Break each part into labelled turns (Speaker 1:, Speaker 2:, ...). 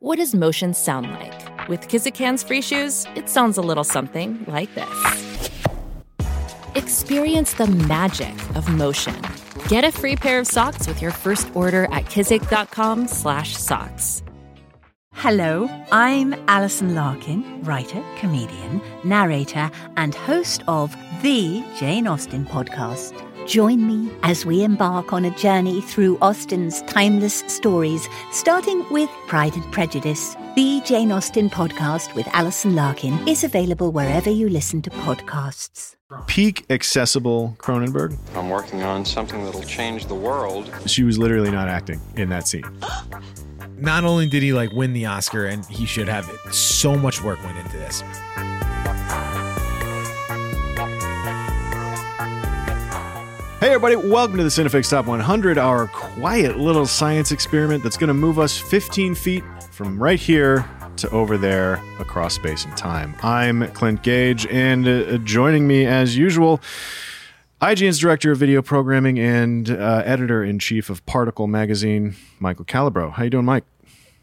Speaker 1: What does motion sound like? With Kizik hands free shoes, it sounds a little something like this. Experience the magic of motion. Get a free pair of socks with your first order at kizik.com/socks.
Speaker 2: Hello, I'm Alison Larkin, writer, comedian, narrator, and host of the Jane Austen podcast. Join me as we embark on a journey through Austen's timeless stories, starting with Pride and Prejudice. The Jane Austen podcast with Alison Larkin is available wherever you listen to podcasts.
Speaker 3: Peak accessible Cronenberg.
Speaker 4: I'm working on something that'll change the world.
Speaker 3: She was literally not acting in that scene.
Speaker 5: Not only did he like win the Oscar, and he should have it, so much work went into this.
Speaker 3: Hey, everybody, welcome to the Cinefix Top 100, our quiet little science experiment that's going to move us 15 feet from right here to over there across space and time. I'm Clint Gage, and uh, joining me as usual, IGN's director of video programming and uh, editor in chief of Particle magazine, Michael Calabro. How you doing, Mike?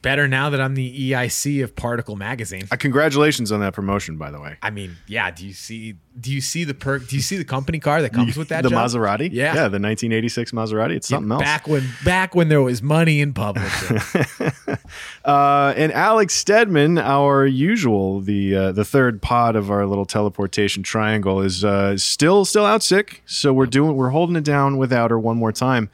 Speaker 5: Better now that I'm the EIC of Particle Magazine.
Speaker 3: Uh, congratulations on that promotion, by the way.
Speaker 5: I mean, yeah. Do you see? Do you see the perk? Do you see the company car that comes with that?
Speaker 3: the
Speaker 5: job?
Speaker 3: Maserati?
Speaker 5: Yeah.
Speaker 3: Yeah, the 1986 Maserati. It's something else.
Speaker 5: Back when, back when there was money in public.
Speaker 3: Uh, and Alex Stedman, our usual, the uh, the third pod of our little teleportation triangle, is uh, still still out sick. So we're doing we're holding it down without her one more time.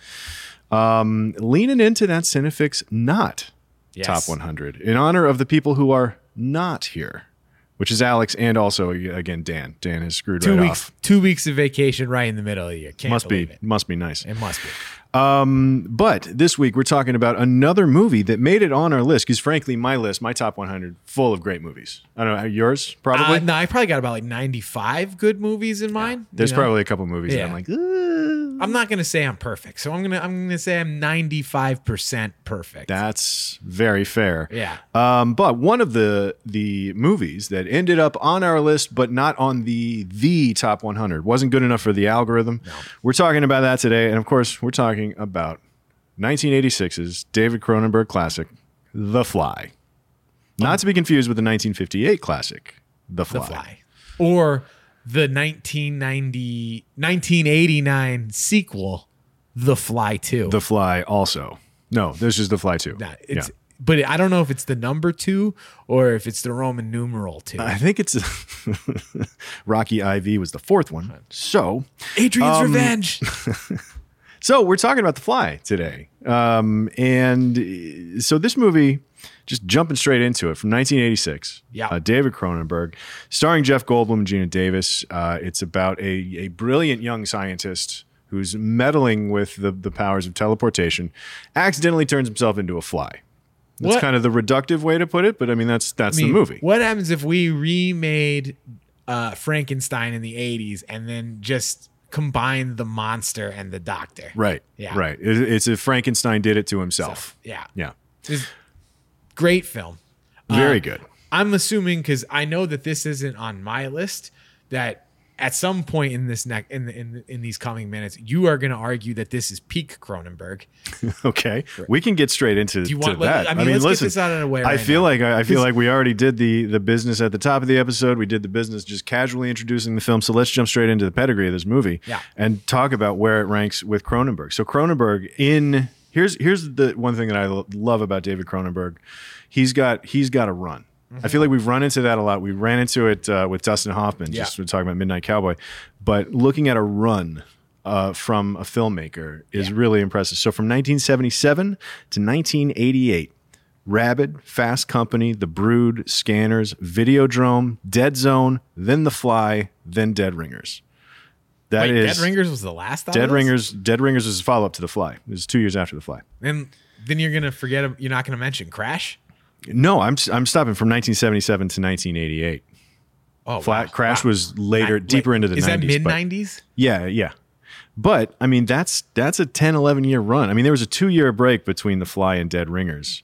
Speaker 3: Um, leaning into that Cinefix not
Speaker 5: Yes.
Speaker 3: top 100 in honor of the people who are not here, which is Alex and also again Dan. Dan has screwed
Speaker 5: two
Speaker 3: right
Speaker 5: weeks,
Speaker 3: off.
Speaker 5: two weeks of vacation right in the middle of the year. Can't
Speaker 3: Must be
Speaker 5: it.
Speaker 3: must be nice.
Speaker 5: It must be.
Speaker 3: Um, but this week we're talking about another movie that made it on our list because, frankly, my list, my top 100, full of great movies. I don't know yours, probably.
Speaker 5: Uh, no, I probably got about like 95 good movies in mine.
Speaker 3: There's
Speaker 5: you know?
Speaker 3: probably a couple movies that
Speaker 5: Yeah.
Speaker 3: I'm like.
Speaker 5: I'm not gonna say I'm perfect, so I'm gonna I'm gonna say I'm 95 percent perfect.
Speaker 3: that's very fair.
Speaker 5: Yeah.
Speaker 3: Um, but one of the the movies that ended up on our list, but not on the the top 100, wasn't good enough for the algorithm. We're talking about that today, and of course, we're talking about 1986's David Cronenberg classic, The Fly. Not to be confused with the 1958 classic, The Fly.
Speaker 5: The Fly, or the 1990 1989 sequel, The Fly Two.
Speaker 3: The Fly also. No, this is The Fly 2.
Speaker 5: Nah, it's,
Speaker 3: Yeah.
Speaker 5: But I don't know if it's the number two or if it's the Roman numeral two.
Speaker 3: I think it's Rocky IV was the fourth one. So,
Speaker 5: Adrian's
Speaker 3: um,
Speaker 5: Revenge.
Speaker 3: so we're talking about The Fly today. Um, and uh, so this movie, just jumping straight into it, from 1986.
Speaker 5: Yeah.
Speaker 3: Uh, David Cronenberg, starring Jeff Goldblum and Geena Davis. Uh, it's about a, a brilliant young scientist who's meddling with the, the powers of teleportation, accidentally turns himself into a fly. That's
Speaker 5: What-
Speaker 3: kind of the reductive way to put it, but I mean that's that's
Speaker 5: I mean,
Speaker 3: the movie.
Speaker 5: What happens if we remade uh, Frankenstein in the 80s and then just combined the monster and the doctor?
Speaker 3: Right.
Speaker 5: Yeah.
Speaker 3: Right. It's if Frankenstein did it to himself.
Speaker 5: Yeah.
Speaker 3: Yeah.
Speaker 5: It's great film.
Speaker 3: Very
Speaker 5: Uh,
Speaker 3: good.
Speaker 5: I'm assuming because I know that this isn't on my list that at some point in this neck in, in in these coming minutes you are going to argue that this is peak Cronenberg.
Speaker 3: Okay. We can get straight into
Speaker 5: you
Speaker 3: to
Speaker 5: want- let-
Speaker 3: that.
Speaker 5: I mean, let's get this out of the way
Speaker 3: I
Speaker 5: right
Speaker 3: feel
Speaker 5: now.
Speaker 3: like I, I feel like we already did the the business at the top of the episode. We did the business just casually introducing the film. So let's jump straight into the pedigree of this movie
Speaker 5: Yeah.
Speaker 3: and talk about where it ranks with Cronenberg. So Cronenberg in here's here's the one thing that I lo- love about David Cronenberg. He's got he's got a run. I feel like we've run into that a lot. We ran into it uh, with Dustin Hoffman, just
Speaker 5: Yeah.
Speaker 3: when talking about Midnight Cowboy. But looking at a run uh, from a filmmaker is really impressive. So from 1977 to 1988, Rabid, Fast Company, The Brood, Scanners, Videodrome, Dead Zone, then The Fly, then Dead Ringers. That
Speaker 5: Wait,
Speaker 3: is
Speaker 5: Dead Ringers was the last.
Speaker 3: Dead
Speaker 5: this?
Speaker 3: Ringers. Dead Ringers is a follow up to The Fly. It was two years after The Fly.
Speaker 5: And then you're gonna forget. You're not gonna mention Crash.
Speaker 3: No, I'm I'm stopping from 1977 to 1988.
Speaker 5: Oh,
Speaker 3: Flat
Speaker 5: wow.
Speaker 3: Crash
Speaker 5: Wow.
Speaker 3: was later,
Speaker 5: Wait,
Speaker 3: deeper into the
Speaker 5: Is
Speaker 3: 90s.
Speaker 5: that mid 90s?
Speaker 3: Yeah, yeah. But I mean, that's that's a 10, 11 year run. I mean, there was a two year break between The Fly and Dead Ringers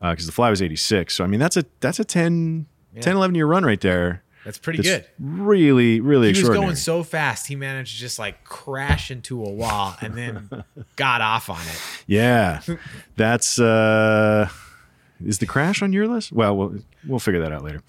Speaker 3: because The Fly was 86. So I mean, that's a that's a 10, 10 11 year run right there.
Speaker 5: That's pretty
Speaker 3: It's
Speaker 5: good.
Speaker 3: Really, really
Speaker 5: He was going so fast, he managed to just like crash into a wall and then got off on it.
Speaker 3: yeah, that's uh, Is the Crash on your list? Well, we'll we'll figure that out later.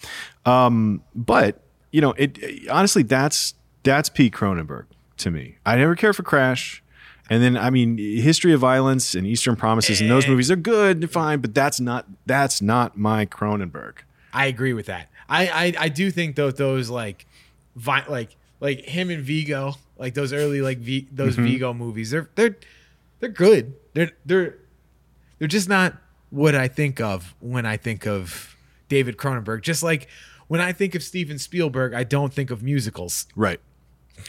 Speaker 3: Um, but you know, it honestly that's that's Pete Cronenberg to me. I never cared for Crash. And then I mean, History of Violence and Eastern Promises and those movies are good, fine, but that's not that's not my Cronenberg.
Speaker 5: I agree with that. I I, I do think though those like, vi- like like him and Viggo, like those early like v- those
Speaker 3: Mm-hmm.
Speaker 5: Viggo movies, they're they're they're good. They're they're they're just not what I think of when I think of David Cronenberg. Just like when I think of Steven Spielberg, I don't think of musicals.
Speaker 3: Right.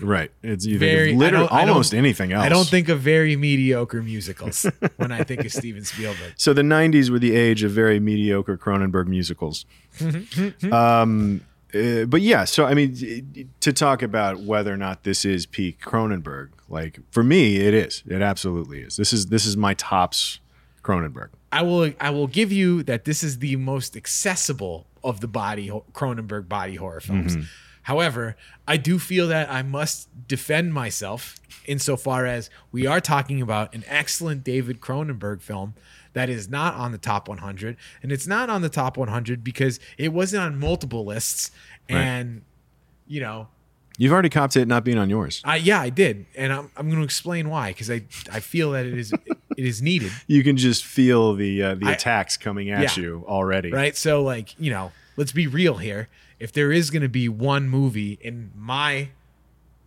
Speaker 3: Right. It's you
Speaker 5: Very
Speaker 3: think of literally
Speaker 5: I don't- I don't-
Speaker 3: almost anything else.
Speaker 5: I don't think of very mediocre musicals when I think of Steven Spielberg.
Speaker 3: So the '90s were the age of very mediocre Cronenberg musicals. um, uh, but yeah, so I mean, to talk about whether or not this is peak Cronenberg, like for me, it is. It absolutely is. This is this is my tops Cronenberg.
Speaker 5: I will I will give you that this is the most accessible of the body Cronenberg body horror films. Mm-hmm. However, I do feel that I must defend myself insofar as we are talking about an excellent David Cronenberg film that is not on the top 100 and it's not on the top 100 because it wasn't on multiple lists and you know.
Speaker 3: You've already copped it not being on yours.
Speaker 5: I yeah I did. And I'm, I'm going to explain why because I I feel that it is it is needed
Speaker 3: You can just feel the uh, the
Speaker 5: I-
Speaker 3: attacks coming at
Speaker 5: Yeah.
Speaker 3: you already.
Speaker 5: right? So like, you know, let's be real here. If there is going to be one movie in my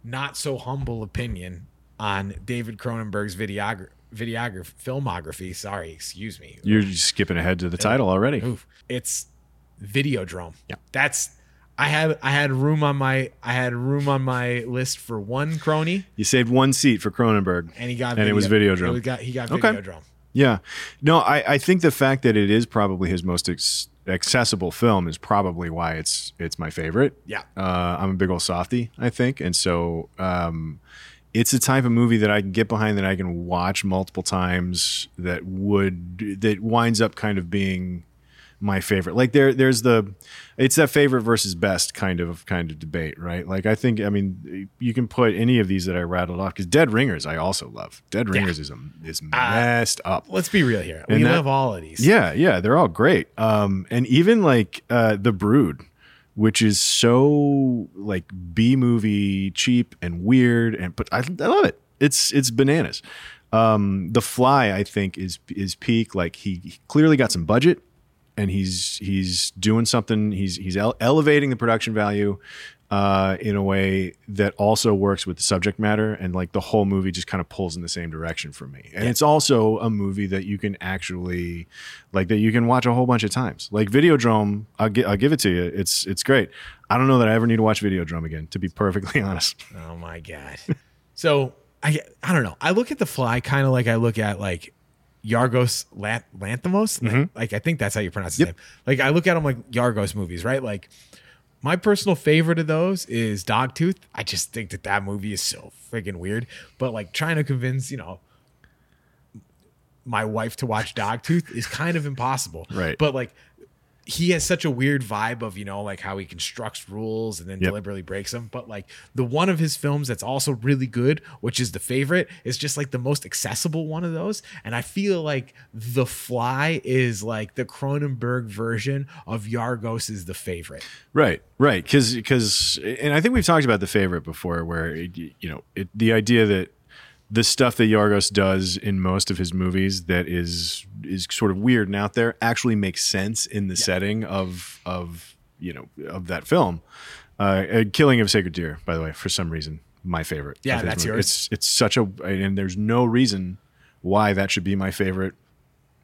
Speaker 5: not so humble opinion on David Cronenberg's videogra- videography filmography, sorry, excuse me.
Speaker 3: You're just skipping ahead to the title already.
Speaker 5: Oof. It's Videodrome.
Speaker 3: Yeah.
Speaker 5: That's I had I had room on my I had room on my list for one crony
Speaker 3: You saved one seat for Cronenberg.
Speaker 5: and he got
Speaker 3: And it was Videodrome.
Speaker 5: It got, he got
Speaker 3: Okay.
Speaker 5: Videodrome.
Speaker 3: Yeah. No, I, I think the fact that it is probably his most ex- accessible film is probably why it's it's my favorite.
Speaker 5: Yeah.
Speaker 3: Uh, I'm a big old softy, I think, and so um, it's a type of movie that I can get behind that I can watch multiple times. That would that winds up kind of being my favorite. Like there, there's the it's that favorite versus best kind of kind of debate, right? Like I think, I mean, you can put any of these that I rattled off because Dead Ringers I also love. Dead Ringers is a, is messed up.
Speaker 5: Let's be real here.
Speaker 3: And
Speaker 5: we
Speaker 3: that-
Speaker 5: love all of these.
Speaker 3: Yeah, yeah, they're all great. Um, and even like uh, the Brood, which is so like B movie cheap and weird, and but I, I love it. It's it's bananas. Um, the Fly, I think, is is peak. Like he, he clearly got some budget, and he's he's doing something. He's he's ele- elevating the production value uh, in a way that also works with the subject matter, and like the whole movie just kind of pulls in the same direction for me. And it's also a movie that you can actually like that you can watch a whole bunch of times. Like Videodrome, I'll, gi- I'll give it to you. It's it's great. I don't know that I ever need to watch Videodrome again, to be perfectly honest.
Speaker 5: Oh my god. so I I don't know. I look at the fly kind of like I look at like Yargos Lant- Lanthimos. Like, like, I think that's how you pronounce his
Speaker 3: Mm-hmm. Yep.
Speaker 5: name. Like I look at them like Yargos movies, right? Like my personal favorite of those is Dogtooth. I just think that that movie is so freaking weird. But like trying to convince you know my wife to watch Dogtooth is kind of impossible.
Speaker 3: Right.
Speaker 5: But like he has such a weird vibe of you know like how he constructs rules and then
Speaker 3: Yep.
Speaker 5: deliberately breaks them but like the one of his films that's also really good which is the favorite is just like the most accessible one of those and i feel like the fly is like the cronenberg version of yargos is the favorite
Speaker 3: Right, right. Cause Because and I think we've talked about the favorite before, where it, you know it, the idea that the stuff that Yargos does in most of his movies that is is sort of weird and out there actually makes sense in the setting of of you know of that film. Uh, uh, Killing of a Sacred Deer, by the way, for some reason, my favorite.
Speaker 5: Yeah, that's
Speaker 3: movie.
Speaker 5: yours.
Speaker 3: It's it's such a and there's no reason why that should be my favorite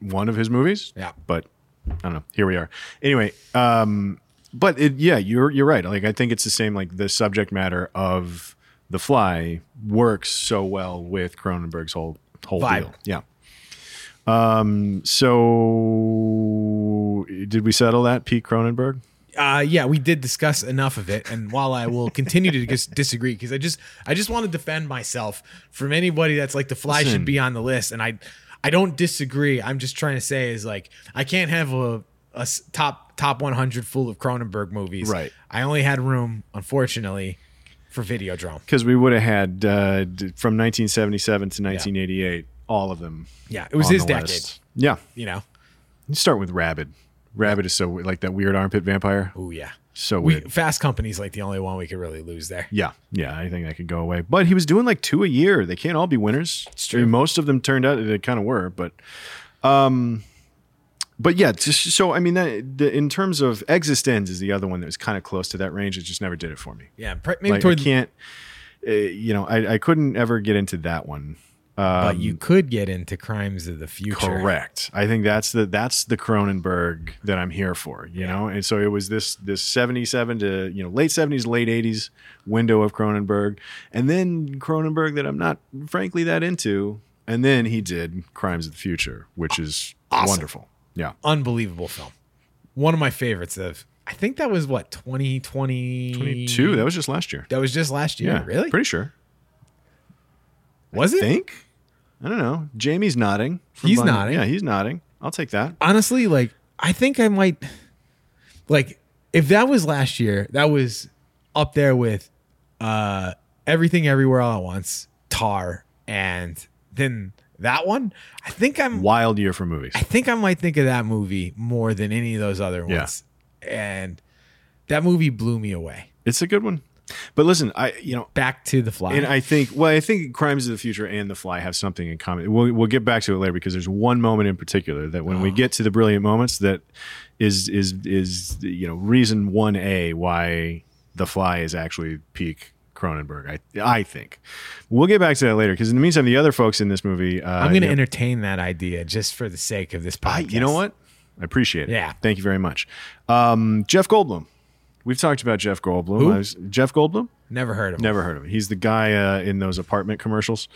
Speaker 3: one of his movies.
Speaker 5: Yeah.
Speaker 3: but I don't know. Here we are. Anyway, um, but it, yeah, you're you're right. Like I think it's the same. Like the subject matter of The Fly works so well with Cronenberg's whole whole
Speaker 5: Vibe.
Speaker 3: deal. Yeah. Um. So did we settle that, Pete Cronenberg?
Speaker 5: uh yeah we did discuss enough of it and while i will continue to dis- disagree because i just i just want to defend myself from anybody that's like the fly
Speaker 3: Listen.
Speaker 5: should be on the list and i i don't disagree i'm just trying to say is like i can't have a top top 100 full of cronenberg movies
Speaker 3: Right.
Speaker 5: i only had room unfortunately for videodrome
Speaker 3: Because we would have had uh, d- from 1977 to 1988, all of them.
Speaker 5: yeah it was
Speaker 3: on
Speaker 5: his
Speaker 3: the
Speaker 5: decade
Speaker 3: list. Yeah.
Speaker 5: you know
Speaker 3: You start with Rabid. Rabid is so like that weird armpit vampire.
Speaker 5: Oh yeah.
Speaker 3: So
Speaker 5: We
Speaker 3: weird.
Speaker 5: Fast Company's like the only one we could really lose there.
Speaker 3: Yeah, yeah, I think that could go away. But he was doing like two a year. They can't all be winners. It's
Speaker 5: true.
Speaker 3: most of them turned out they kind of were, but um, but yeah. Just, so I mean, that the, in terms of Existenz is the other one that was kind of close to that range. It just never did it for me.
Speaker 5: Yeah, pr- maybe
Speaker 3: Like I can't, uh, you know, I, I couldn't ever get into that one.
Speaker 5: but you could get into Crimes of the Future.
Speaker 3: Correct. I think that's the that's the Cronenberg that I'm here for, you
Speaker 5: Yeah.
Speaker 3: know. And so it was this this 77 to you know late 70s, late 80s window of Cronenberg, and then Cronenberg that I'm not frankly that into, and then he did Crimes of the Future, which is
Speaker 5: Awesome.
Speaker 3: wonderful. Yeah.
Speaker 5: Unbelievable film. One of my favorites of I think that was what 2020
Speaker 3: 22. That was just last year.
Speaker 5: That was just last year.
Speaker 3: Yeah.
Speaker 5: Really?
Speaker 3: Pretty sure.
Speaker 5: was
Speaker 3: I
Speaker 5: it?
Speaker 3: think. I don't know. Jamie's nodding.
Speaker 5: He's nodding.
Speaker 3: Yeah, he's nodding. I'll take that.
Speaker 5: honestly, like I think I might like if that was last year, that was up there with uh everything everywhere all at once, Tar, and then that one. I think I'm
Speaker 3: Wild year for movies.
Speaker 5: I think I might think of that movie more than any of those other
Speaker 3: Yeah.
Speaker 5: ones. And that movie blew me away.
Speaker 3: It's a good one. But listen, I you know,
Speaker 5: Back to the Fly.
Speaker 3: And I think, well, I think Crimes of the Future and The Fly have something in common. We'll, we'll get back to it later because there's one moment in particular that when we ah. get to the brilliant moments, that is is is you know reason one a why The Fly is actually peak Cronenberg. I I think we'll get back to that later because in the meantime, the other folks in this movie, uh,
Speaker 5: I'm going to
Speaker 3: you know,
Speaker 5: entertain that idea just for the sake of this
Speaker 3: I-
Speaker 5: podcast.
Speaker 3: you know what? I appreciate it.
Speaker 5: Yeah.
Speaker 3: Thank you very much. Um, Jeff Goldblum. We've talked about Jeff Goldblum. I was- Jeff Goldblum.
Speaker 5: Never heard of him.
Speaker 3: Never heard of him. He's the guy uh, in those apartment commercials.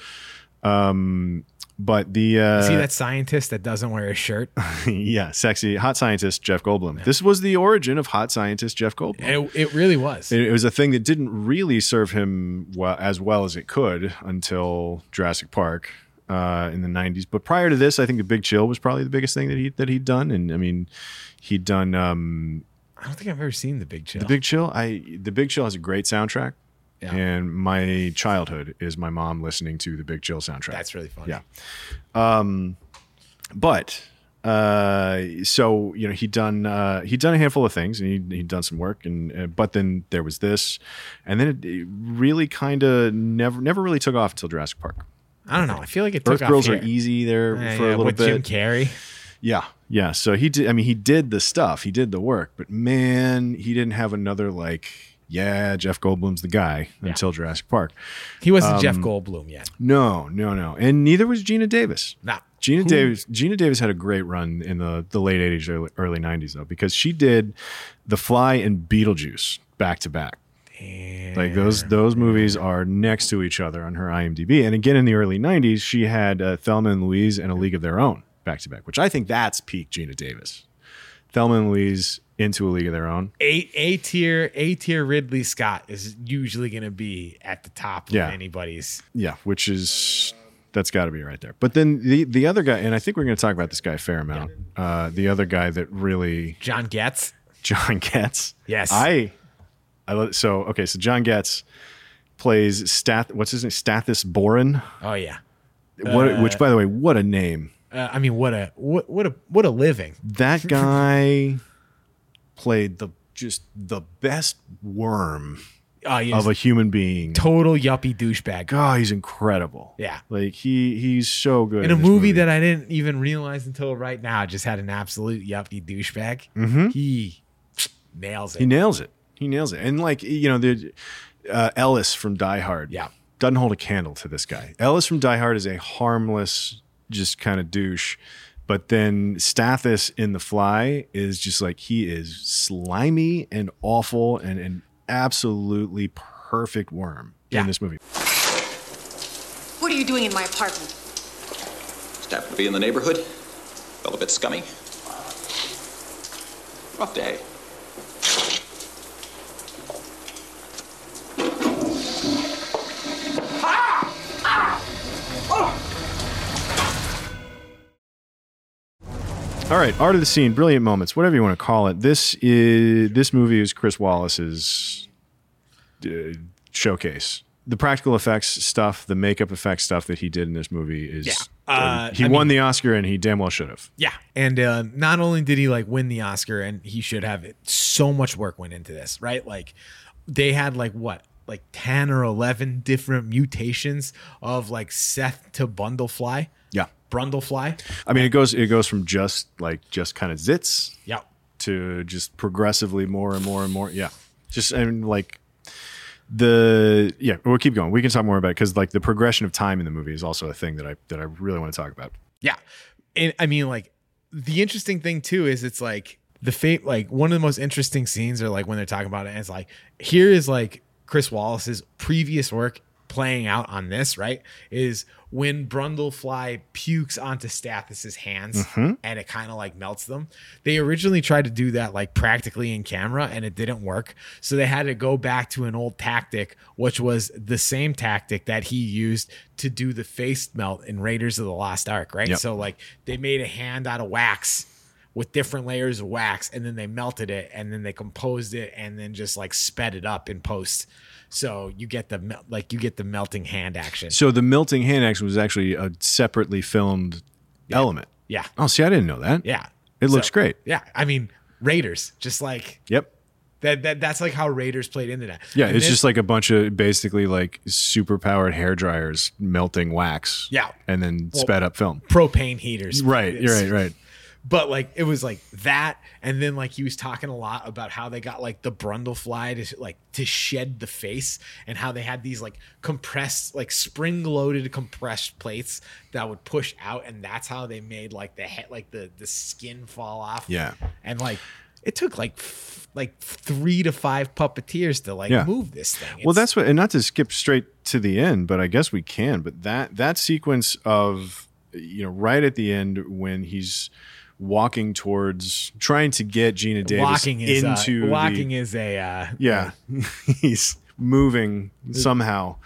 Speaker 3: Um, but the uh,
Speaker 5: See that scientist that doesn't wear a shirt?
Speaker 3: yeah, sexy hot scientist Jeff Goldblum. This was the origin of hot scientist Jeff Goldblum.
Speaker 5: It, it really was.
Speaker 3: It, it was a thing that didn't really serve him well, as well as it could until Jurassic Park uh, in the '90s. But prior to this, I think The Big Chill was probably the biggest thing that he that he'd done. And I mean, he'd done um,
Speaker 5: I don't think I've ever seen The Big Chill.
Speaker 3: The Big Chill. I The Big Chill has a great soundtrack.
Speaker 5: Yeah.
Speaker 3: And my childhood is my mom listening to the Big Chill soundtrack.
Speaker 5: That's really funny.
Speaker 3: Yeah. Um, but uh, so you know he'd done uh, he'd done a handful of things and he'd, he'd done some work and uh, but then there was this and then it, it really kind of never never really took off until Jurassic Park.
Speaker 5: I don't know. I feel like it took
Speaker 3: Earth
Speaker 5: off
Speaker 3: Girls
Speaker 5: here.
Speaker 3: are easy there for
Speaker 5: yeah,
Speaker 3: a little
Speaker 5: with
Speaker 3: bit.
Speaker 5: Jim Carrey.
Speaker 3: Yeah, yeah. So he did. I mean, he did the stuff. He did the work. But man, he didn't have another like. Yeah, Jeff Goldblum's the guy until Jurassic Park.
Speaker 5: He wasn't
Speaker 3: Um,
Speaker 5: Jeff Goldblum yet.
Speaker 3: No, no, no, and neither was Geena Davis.
Speaker 5: Nah.
Speaker 3: Geena
Speaker 5: Who-
Speaker 3: Davis. Geena Davis had a great run in the the late '80s, early, early '90s though, because she did The Fly and Beetlejuice back to back. Like those those movies are next to each other on her IMDb. And again, in the early '90s, she had uh, Thelma and Louise and A League of Their Own back to back, which I think that's peak Geena Davis. Thelma and Louise into A League of Their Own.
Speaker 5: A A tier A tier Ridley Scott is usually going to be at the top of anybody's.
Speaker 3: Yeah, which is that's got to be right there. But then the the other guy, and I think we're going to talk about this guy a fair amount. Uh, the other guy that really
Speaker 5: John Getz.
Speaker 3: John Getz.
Speaker 5: Yes.
Speaker 3: I, I so okay. So John Getz plays Stath. What's his name? Stathis Borans.
Speaker 5: Oh yeah.
Speaker 3: What? which, by the way, what a name.
Speaker 5: Uh, I mean, what a what what a what a living.
Speaker 3: That guy played the just the best worm
Speaker 5: he's
Speaker 3: of a human being.
Speaker 5: total yuppie douchebag.
Speaker 3: God, he's incredible.
Speaker 5: Yeah.
Speaker 3: like he he's so good
Speaker 5: In a
Speaker 3: this
Speaker 5: movie, that I didn't even realize until right now, just had an absolute yuppie douchebag. He nails it.
Speaker 3: Mm-hmm. he nails it. He nails it. And like you know the uh, Ellis from Die Hard.
Speaker 5: Yeah.
Speaker 3: doesn't hold a candle to this guy. Ellis from Die Hard is a harmless, just kind of douche. But then Stathis in The Fly is just like he is slimy and awful and an absolutely perfect worm
Speaker 5: Yeah.
Speaker 3: in this movie.
Speaker 6: What are you doing in my apartment?
Speaker 7: Just happened to be in the neighborhood. Felt a bit scummy. Rough day.
Speaker 3: All right, art of the scene, brilliant moments, whatever you want to call it. This is this movie is Chris Walas's uh, showcase. The practical effects stuff, the makeup effects stuff that he did in this movie is
Speaker 5: Yeah. Uh,
Speaker 3: he
Speaker 5: I
Speaker 3: won
Speaker 5: mean-
Speaker 3: the Oscar, and he damn well should have.
Speaker 5: Yeah. And uh, not only did he like win the Oscar and he should have it, so much work went into this, right? Like they had like what? Like 10 or 11 different mutations of like Seth to Brundlefly.
Speaker 3: Yeah,
Speaker 5: Brundlefly.
Speaker 3: I mean, it goes it goes from just like just kind of zits
Speaker 5: Yeah.
Speaker 3: to just progressively more and more and more. Yeah, just and like the yeah. We'll keep going. We can talk more about it because like the progression of time in the movie is also a thing that I that I really want to talk about.
Speaker 5: Yeah. And I mean, like, the interesting thing too is it's like the fate, like, one of the most interesting scenes are like when they're talking about it. And it's like, here is like Chris Walas's previous work playing out on this, right? Is when Brundlefly pukes onto Stathis's hands mm-hmm. and it kind of like melts them. They originally tried to do that like practically in camera and it didn't work. So they had to go back to an old tactic, which was the same tactic that he used to do the face melt in Raiders of the Lost Ark, right?
Speaker 3: Yep.
Speaker 5: So like they made a hand out of wax with different layers of wax and then they melted it and then they composed it and then just like sped it up in post. So you get the like you get the melting hand action.
Speaker 3: So the melting hand action was actually a separately filmed element.
Speaker 5: Yeah.
Speaker 3: Oh, see, I didn't know that.
Speaker 5: Yeah.
Speaker 3: It looks
Speaker 5: So-
Speaker 3: great.
Speaker 5: Yeah. I mean, Raiders, just like
Speaker 3: Yep.
Speaker 5: that, that that's like how Raiders played into that.
Speaker 3: Yeah,
Speaker 5: And
Speaker 3: it's
Speaker 5: this-
Speaker 3: just like a bunch of basically like super powered hair dryers melting wax.
Speaker 5: Yeah.
Speaker 3: And then sped up film.
Speaker 5: propane heaters.
Speaker 3: Right. You're right. Right.
Speaker 5: But like it was like that, and then like he was talking a lot about how they got like the Brundlefly to like to shed the face, and how they had these like compressed, like spring loaded compressed plates that would push out, and that's how they made like the head, like the the skin fall off.
Speaker 3: Yeah.
Speaker 5: and like it took like f- like three to five puppeteers to like
Speaker 3: Yeah.
Speaker 5: move this thing.
Speaker 3: Well, that's what, and not to skip straight to the end, but I guess we can. But that that sequence of you know right at the end when he's walking towards trying to get Geena Davis
Speaker 5: walking is
Speaker 3: into
Speaker 5: uh,
Speaker 3: the-
Speaker 5: walking is a uh,
Speaker 3: yeah, he's moving somehow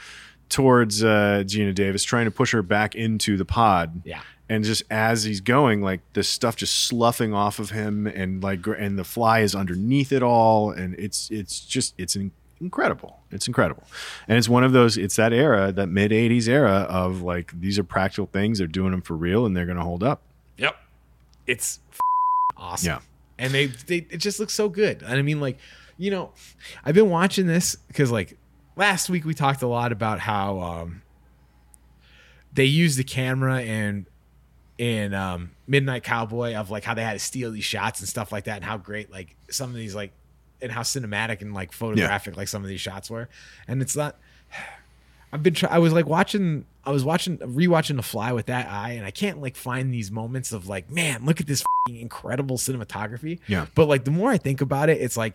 Speaker 3: towards uh, Geena Davis, trying to push her back into the pod.
Speaker 5: Yeah.
Speaker 3: And just as he's going, like this stuff just sloughing off of him, and like, and the fly is underneath it all, and it's it's just it's in- incredible. It's incredible, and it's one of those. It's that era, that mid '80s era of like these are practical things. They're doing them for real, and they're going to hold up.
Speaker 5: Yep. It's awesome.
Speaker 3: Yeah.
Speaker 5: And they, they it just looks so good. And I mean, like, you know, I've been watching this because like last week we talked a lot about how um they use the camera and in um Midnight Cowboy of like how they had to steal these shots and stuff like that and how great like some of these like and how cinematic and like photographic like some of these shots were. And it's not I've been try- I was like watching I was watching rewatching The Fly with that eye and I can't like find these moments of like man look at this fing incredible cinematography.
Speaker 3: Yeah.
Speaker 5: But like the more I think about it it's like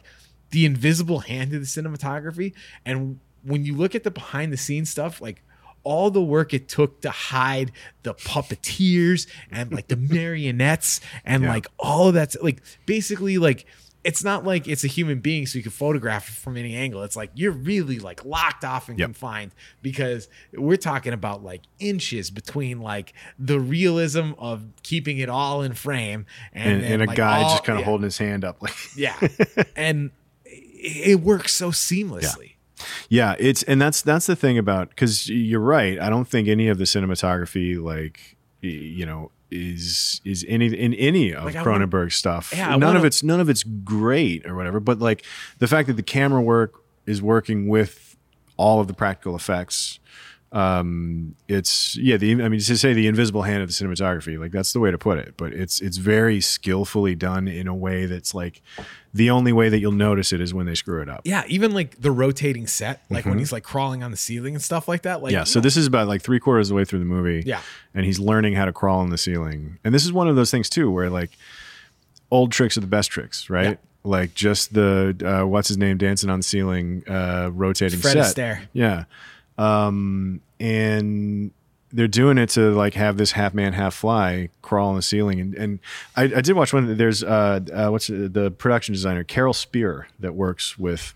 Speaker 5: the invisible hand of the cinematography and when you look at the behind the scenes stuff like all the work it took to hide the puppeteers and like the marionettes and
Speaker 3: Yeah.
Speaker 5: like all of that's like basically like it's not like it's a human being so you can photograph it from any angle. It's like you're really like locked off and
Speaker 3: Yep.
Speaker 5: confined because we're talking about like inches between like the realism of keeping it all in frame and,
Speaker 3: And,
Speaker 5: then,
Speaker 3: and a
Speaker 5: like,
Speaker 3: guy
Speaker 5: all-
Speaker 3: just kind of
Speaker 5: yeah,
Speaker 3: holding his hand up, like
Speaker 5: yeah, and it, it works so seamlessly.
Speaker 3: Yeah, it's and that's that's the thing about because you're right. I don't think any of the cinematography, like you know, is is any in any of
Speaker 5: Like, wanna-
Speaker 3: Cronenberg stuff.
Speaker 5: Yeah,
Speaker 3: none of
Speaker 5: wanna-
Speaker 3: it's none of it's great or whatever. But like the fact that the camera work is working with all of the practical effects. Um, it's yeah. The I mean to say the invisible hand of the cinematography, like that's the way to put it. But it's it's very skillfully done in a way that's like the only way that you'll notice it is when they screw it up.
Speaker 5: Yeah, even like the rotating set, like when he's like crawling on the ceiling and stuff like that. Like
Speaker 3: Mm-hmm. yeah, so this is about like three quarters of the way through the movie.
Speaker 5: Yeah.
Speaker 3: And he's learning how to crawl on the ceiling. And this is one of those things too where like old tricks are the best tricks, right?
Speaker 5: Yeah.
Speaker 3: Like just the uh, what's his name dancing on the ceiling, uh, rotating
Speaker 5: Fred
Speaker 3: set.
Speaker 5: Astaire.
Speaker 3: Yeah. Um, and they're doing it to like have this half man, half fly crawl on the ceiling. And, and I, I did watch one. There's uh, uh, what's the, the production designer Carol Spier that works with.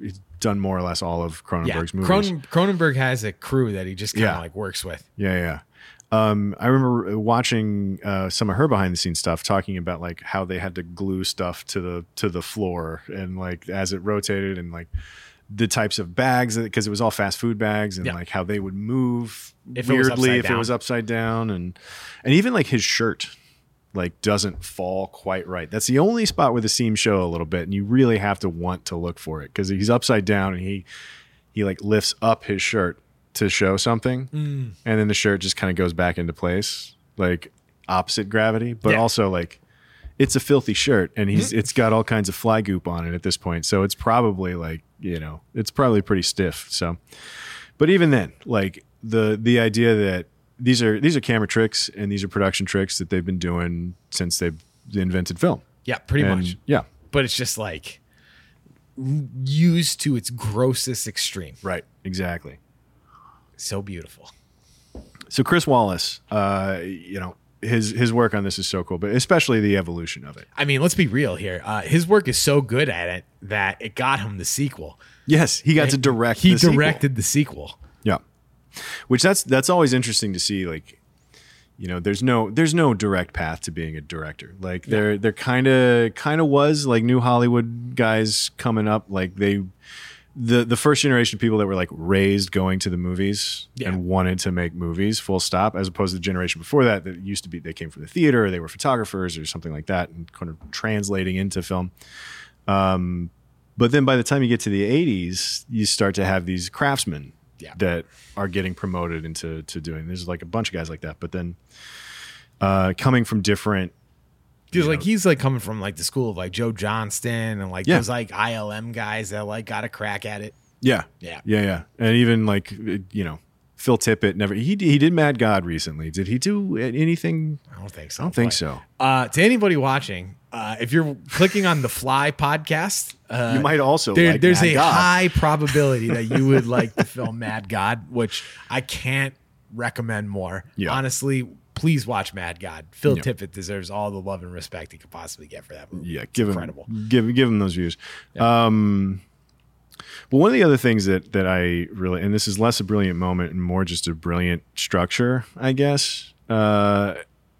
Speaker 3: He's done more or less all of
Speaker 5: yeah,
Speaker 3: Cronenberg's movies.
Speaker 5: Cronen- Cronenberg has a crew that he just kind of
Speaker 3: Yeah.
Speaker 5: like works with.
Speaker 3: Yeah, yeah. Um, I remember watching uh, some of her behind the scenes stuff, talking about like how they had to glue stuff to the to the floor, and like as it rotated, and like the types of bags because it was all fast food bags and
Speaker 5: Yeah.
Speaker 3: like how they would move
Speaker 5: If
Speaker 3: weirdly
Speaker 5: upside
Speaker 3: if it was upside down and and even like his shirt like doesn't fall quite right. That's the only spot where the seams show a little bit and you really have to want to look for it because he's upside down and he he like lifts up his shirt to show something
Speaker 5: Mm.
Speaker 3: and then the shirt just kind of goes back into place like opposite gravity but
Speaker 5: Yeah. Mm-hmm.
Speaker 3: also like it's a filthy shirt and he's it's got all kinds of fly goop on it at this point so it's probably like you know it's probably pretty stiff so but even then like the the idea that these are these are camera tricks and these are production tricks that they've been doing since they've invented film
Speaker 5: Yeah, pretty
Speaker 3: And,
Speaker 5: much.
Speaker 3: yeah
Speaker 5: But it's just like used to its grossest extreme.
Speaker 3: right exactly
Speaker 5: So beautiful.
Speaker 3: so chris walas uh you know his his work on this is so cool but especially the evolution of it
Speaker 5: I mean, let's be real here. Uh, his work is so good at it that it got him the sequel.
Speaker 3: yes he got to direct
Speaker 5: He
Speaker 3: the sequel.
Speaker 5: directed the sequel.
Speaker 3: Yeah. Which that's that's always interesting to see like you know there's no there's no direct path to being a director. Like there there kind of kind of was like new Hollywood guys coming up like they the the first generation of people that were like raised going to the movies
Speaker 5: Yeah.
Speaker 3: and wanted to make movies full stop as opposed to the generation before that that used to be they came from the theater or they were photographers or something like that and kind of translating into film Um, but then by the time you get to the 80s, you start to have these craftsmen
Speaker 5: Yeah.
Speaker 3: that are getting promoted into to doing. There's like a bunch of guys like that. But then uh, coming from different,
Speaker 5: Because like he's like coming from like the school of like Joe Johnston and like
Speaker 3: Yeah.
Speaker 5: those like ILM guys that like got a crack at it.
Speaker 3: yeah,
Speaker 5: Yeah.
Speaker 3: yeah, yeah, and even like you know Phil Tippett never he he did Mad God recently. Did he do anything?
Speaker 5: I don't think so.
Speaker 3: I don't think
Speaker 5: but,
Speaker 3: so.
Speaker 5: Uh, to anybody watching, uh, if you're clicking on the Fly podcast, uh,
Speaker 3: You might also
Speaker 5: there-
Speaker 3: like
Speaker 5: there's
Speaker 3: Mad
Speaker 5: a
Speaker 3: God.
Speaker 5: high probability that you would like the film Mad God, which I can't recommend more.
Speaker 3: Yeah.
Speaker 5: Honestly, please watch Mad God. Phil. Tippett deserves all the love and respect he could possibly get for that movie.
Speaker 3: Yeah,
Speaker 5: It's
Speaker 3: give
Speaker 5: incredible.
Speaker 3: him give give him those views. Um, but one of the other things that that I really and this is less a brilliant moment and more just a brilliant structure, I guess. Uh,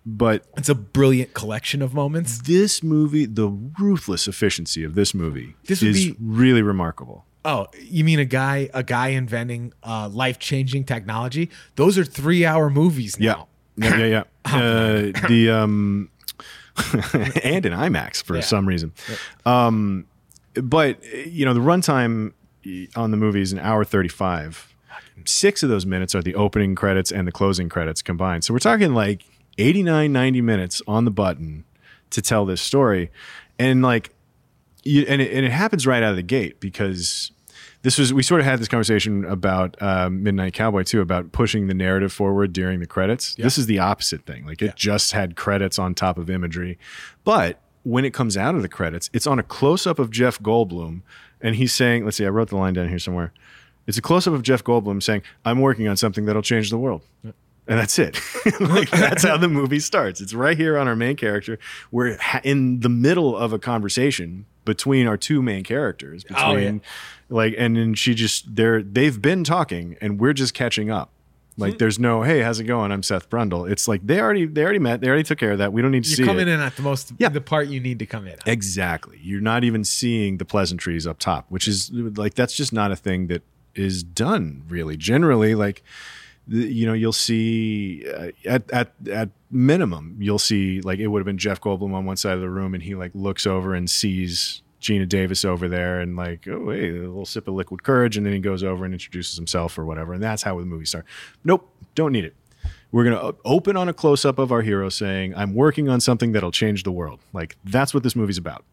Speaker 3: but
Speaker 5: It's a brilliant collection of moments.
Speaker 3: this movie, the ruthless efficiency of this movie,
Speaker 5: This
Speaker 3: is
Speaker 5: be-
Speaker 3: really remarkable.
Speaker 5: Oh, you mean a guy a guy inventing uh, life changing technology? Those are three hour movies now.
Speaker 3: yeah, yeah. yeah. uh, the um, and in IMAX for
Speaker 5: Yeah.
Speaker 3: some reason. Um, but you know the runtime on the movie is an hour thirty five. Six of those minutes are the opening credits and the closing credits combined. So we're talking like 89, 90 minutes on the button to tell this story, and like, you, and it, and it happens right out of the gate because this was we sort of had this conversation about um, Midnight Cowboy too about pushing the narrative forward during the credits. This is the opposite thing. Like it just had credits on top of imagery, but when it comes out of the credits, it's on a close up of Jeff Goldblum, and he's saying, "Let's see, I wrote the line down here somewhere." It's a close up of Jeff Goldblum saying, "I'm working on something that'll change the world." And that's it. like that's how the movie starts. It's right here on our main character. We're ha- in the middle of a conversation between our two main characters. Between
Speaker 5: Oh, yeah.
Speaker 3: like, and then she just they're they've been talking, and we're just catching up.
Speaker 5: Hmm.
Speaker 3: Like, there's no, hey, how's it going? I'm Seth Brundle. It's like they already they already met. They already took care of that. We don't need to see
Speaker 5: You're coming
Speaker 3: it.
Speaker 5: in at the most
Speaker 3: Yeah.
Speaker 5: the part you need to come in. At.
Speaker 3: Exactly. You're not even seeing the pleasantries up top, which is like that's just not a thing that is done really. Generally, like you know, you'll see uh, at at at minimum, you'll see like it would have been Jeff Goldblum on one side of the room, and he like looks over and sees Geena Davis over there, and like, oh hey, a little sip of liquid courage, and then he goes over and introduces himself or whatever, and that's how the movie starts. Nope, don't need it. We're going to uh, open on a close up of our hero saying, I'm working on something that'll change the world. Like, that's what this movie's about.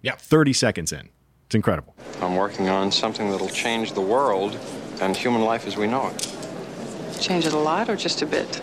Speaker 5: Yeah.
Speaker 3: 30 seconds in. It's incredible.
Speaker 4: I'm working on something that'll change the world and human life as we know it.
Speaker 6: Change it a lot or just a bit?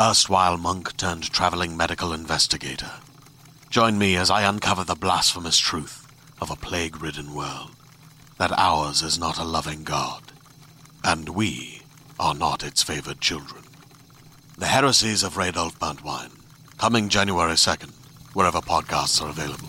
Speaker 8: erstwhile monk turned traveling medical investigator. Join me as I uncover the blasphemous truth of a plague ridden world that ours is not a loving God, and we are not its favored children. The Heresies of Radolf Burntwine, coming January 2nd, wherever podcasts are available.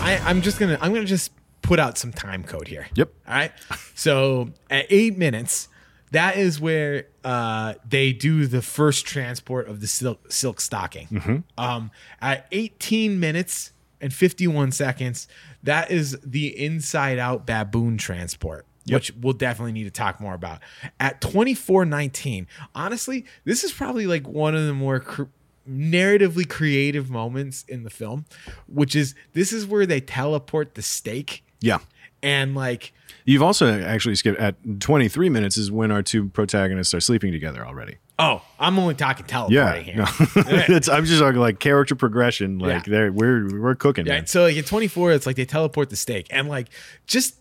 Speaker 5: I, I'm just gonna I'm gonna just put out some time code here.
Speaker 3: Yep.
Speaker 5: All right. So at eight minutes, that is where uh, they do the first transport of the silk, silk stocking.
Speaker 3: Mm-hmm.
Speaker 5: Um, at 18 minutes and 51 seconds, that is the inside out baboon transport.
Speaker 3: Yep.
Speaker 5: Which we'll definitely need to talk more about. At 24:19, honestly, this is probably like one of the more cr- narratively creative moments in the film, which is this is where they teleport the steak
Speaker 3: Yeah.
Speaker 5: And like
Speaker 3: You've also actually skipped at 23 minutes is when our two protagonists are sleeping together already.
Speaker 5: oh, I'm only talking teleporting
Speaker 3: Yeah,
Speaker 5: here.
Speaker 3: no. it's, I'm just talking like character progression. Like
Speaker 5: Yeah.
Speaker 3: there, we're we're cooking.
Speaker 5: Yeah,
Speaker 3: man.
Speaker 5: so like at 24, it's like they teleport the steak and like just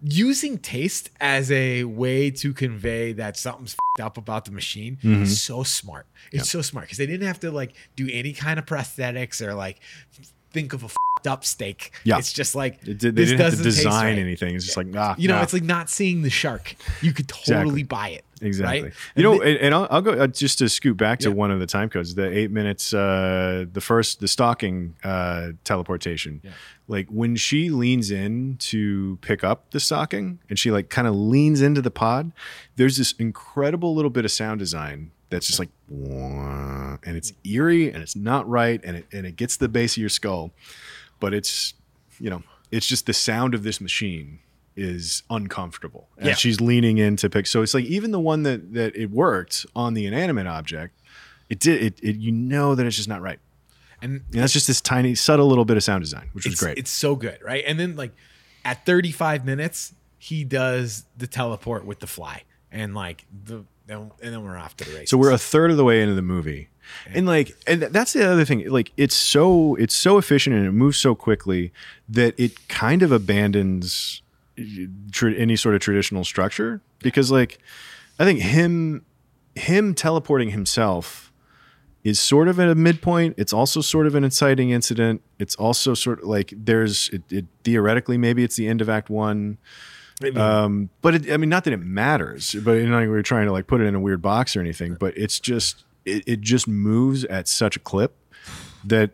Speaker 5: using taste as a way to convey that something's fed up about the machine
Speaker 3: Mm-hmm.
Speaker 5: is so smart. It's so smart because they didn't have to like do any kind of prosthetics or like think of a up steak.
Speaker 3: Yeah.
Speaker 5: it's just like
Speaker 3: It did, they
Speaker 5: this
Speaker 3: didn't have to design
Speaker 5: right.
Speaker 3: anything. It's just like ah,
Speaker 5: You know,
Speaker 3: nah.
Speaker 5: it's like not seeing the shark. You could totally
Speaker 3: Exactly.
Speaker 5: buy it.
Speaker 3: Exactly.
Speaker 5: Right?
Speaker 3: You know, and, and I'll, I'll go uh, just to scoot back to
Speaker 5: Yeah.
Speaker 3: one of the time codes. The eight minutes, uh, the first, the stalking uh, teleportation. Like when she leans in to pick up the stocking, and she like kind of leans into the pod. There's this incredible little bit of sound design that's just like, and it's eerie and it's not right, and it and it gets the base of your skull, but it's you know, it's just the sound of this machine is uncomfortable. And
Speaker 5: Yeah.
Speaker 3: she's leaning in to pick. So it's like even the one that that it worked on the inanimate object, it did it, it you know that it's just not right.
Speaker 5: and
Speaker 3: And that's just this tiny, subtle little bit of sound design, which was
Speaker 5: it's,
Speaker 3: great.
Speaker 5: It's so good, right? And then like at 35 minutes, he does the teleport with the fly, and like the and then we're off to the races.
Speaker 3: So we're a third of the way into the movie. And like and that's the other thing. Like it's so it's so efficient and it moves so quickly that it kind of abandons tra- any sort of traditional structure because like I think him him teleporting himself is sort of at a midpoint. It's also sort of an inciting incident. It's also sort of like there's it, it theoretically maybe it's the end of Act One. Um, but it, I mean, not that it matters, but you know, we're trying to like put it in a weird box or anything. But it's just it, it just moves at such a clip that,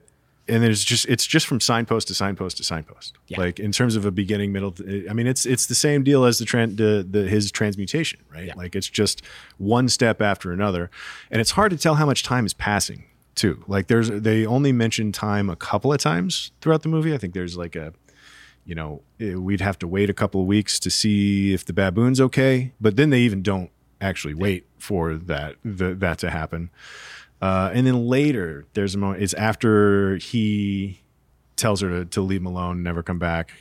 Speaker 3: and there's just it's just from signpost to signpost to signpost.
Speaker 5: Yeah.
Speaker 3: Like in terms of a beginning, middle. I mean, it's it's the same deal as the tran the, the his transmutation, right?
Speaker 5: Yeah.
Speaker 3: Like it's just one step after another, and it's hard to tell how much time is passing too. Like there's they only mention time a couple of times throughout the movie. I think there's like a you know, eh, we'd have to wait a couple of weeks to see if the baboon's okay. But then they even don't actually wait for that the, that to happen. Uh, and then later, there's a moment. It's after he tells her to, to leave him alone, never come back.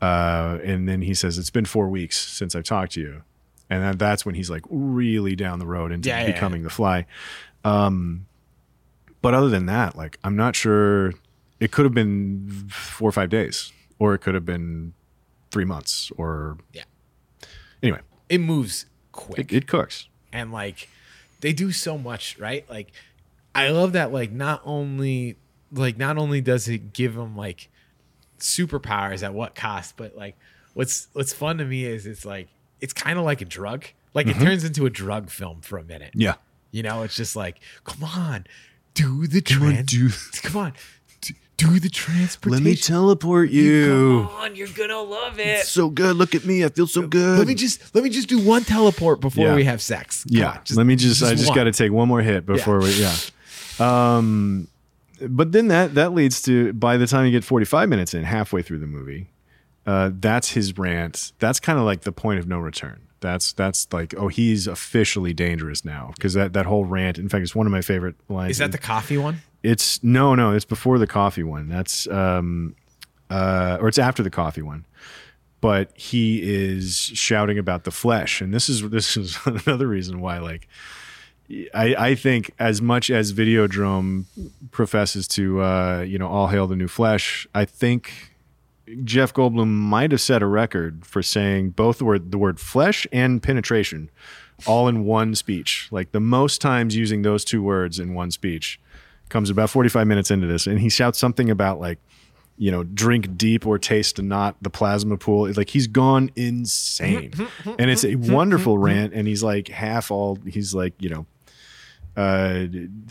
Speaker 3: Uh, and then he says, "It's been four weeks since I've talked to you," and then that's when he's like really down the road into
Speaker 5: Yeah, yeah,
Speaker 3: becoming the fly. Um, but other than that, like I'm not sure. It could have been four or five days, or it could have been three months, or
Speaker 5: Yeah.
Speaker 3: Anyway,
Speaker 5: it moves quick
Speaker 3: It, it cooks.
Speaker 5: and like they do so much right like i love that like not only like not only does it give them like superpowers at what cost but like what's what's fun to me is it's like it's kind of like a drug like it turns into a drug film for a minute
Speaker 3: Mm-hmm. Yeah.
Speaker 5: you know it's just like come on do the
Speaker 3: Come on,
Speaker 5: trans
Speaker 3: do-
Speaker 5: come on do, the transportation
Speaker 3: Let me teleport you.
Speaker 5: come on you're gonna love it It's
Speaker 3: So good. Look at me. I feel so good.
Speaker 5: let me just let me just do one teleport before
Speaker 3: Yeah.
Speaker 5: we have sex Come
Speaker 3: yeah.
Speaker 5: on, just-
Speaker 3: Let me just. I just
Speaker 5: one.
Speaker 3: got to take one more hit before we. Yeah. Um, but then that that leads to by the time you get 45 minutes in, halfway through the movie, uh, that's his rant. That's kind of like the point of no return. That's that's like oh he's officially dangerous now because that that whole rant. In fact, it's one of my favorite lines.
Speaker 5: is that the coffee one
Speaker 3: It's no, no. It's before the coffee one. That's um, uh, or it's after the coffee one. But he is shouting about the flesh, and this is this is another reason why. Like, I I think as much as Videodrome professes to uh, you know all hail the new flesh, I think Jeff Goldblum might have set a record for saying both the word the word flesh and penetration all in one speech. Like the most times using those two words in one speech comes about 45 minutes into this and he shouts something about like you know drink deep or taste not the plasma pool. Like he's gone insane. And it's a wonderful rant and he's like half all he's like you know uh,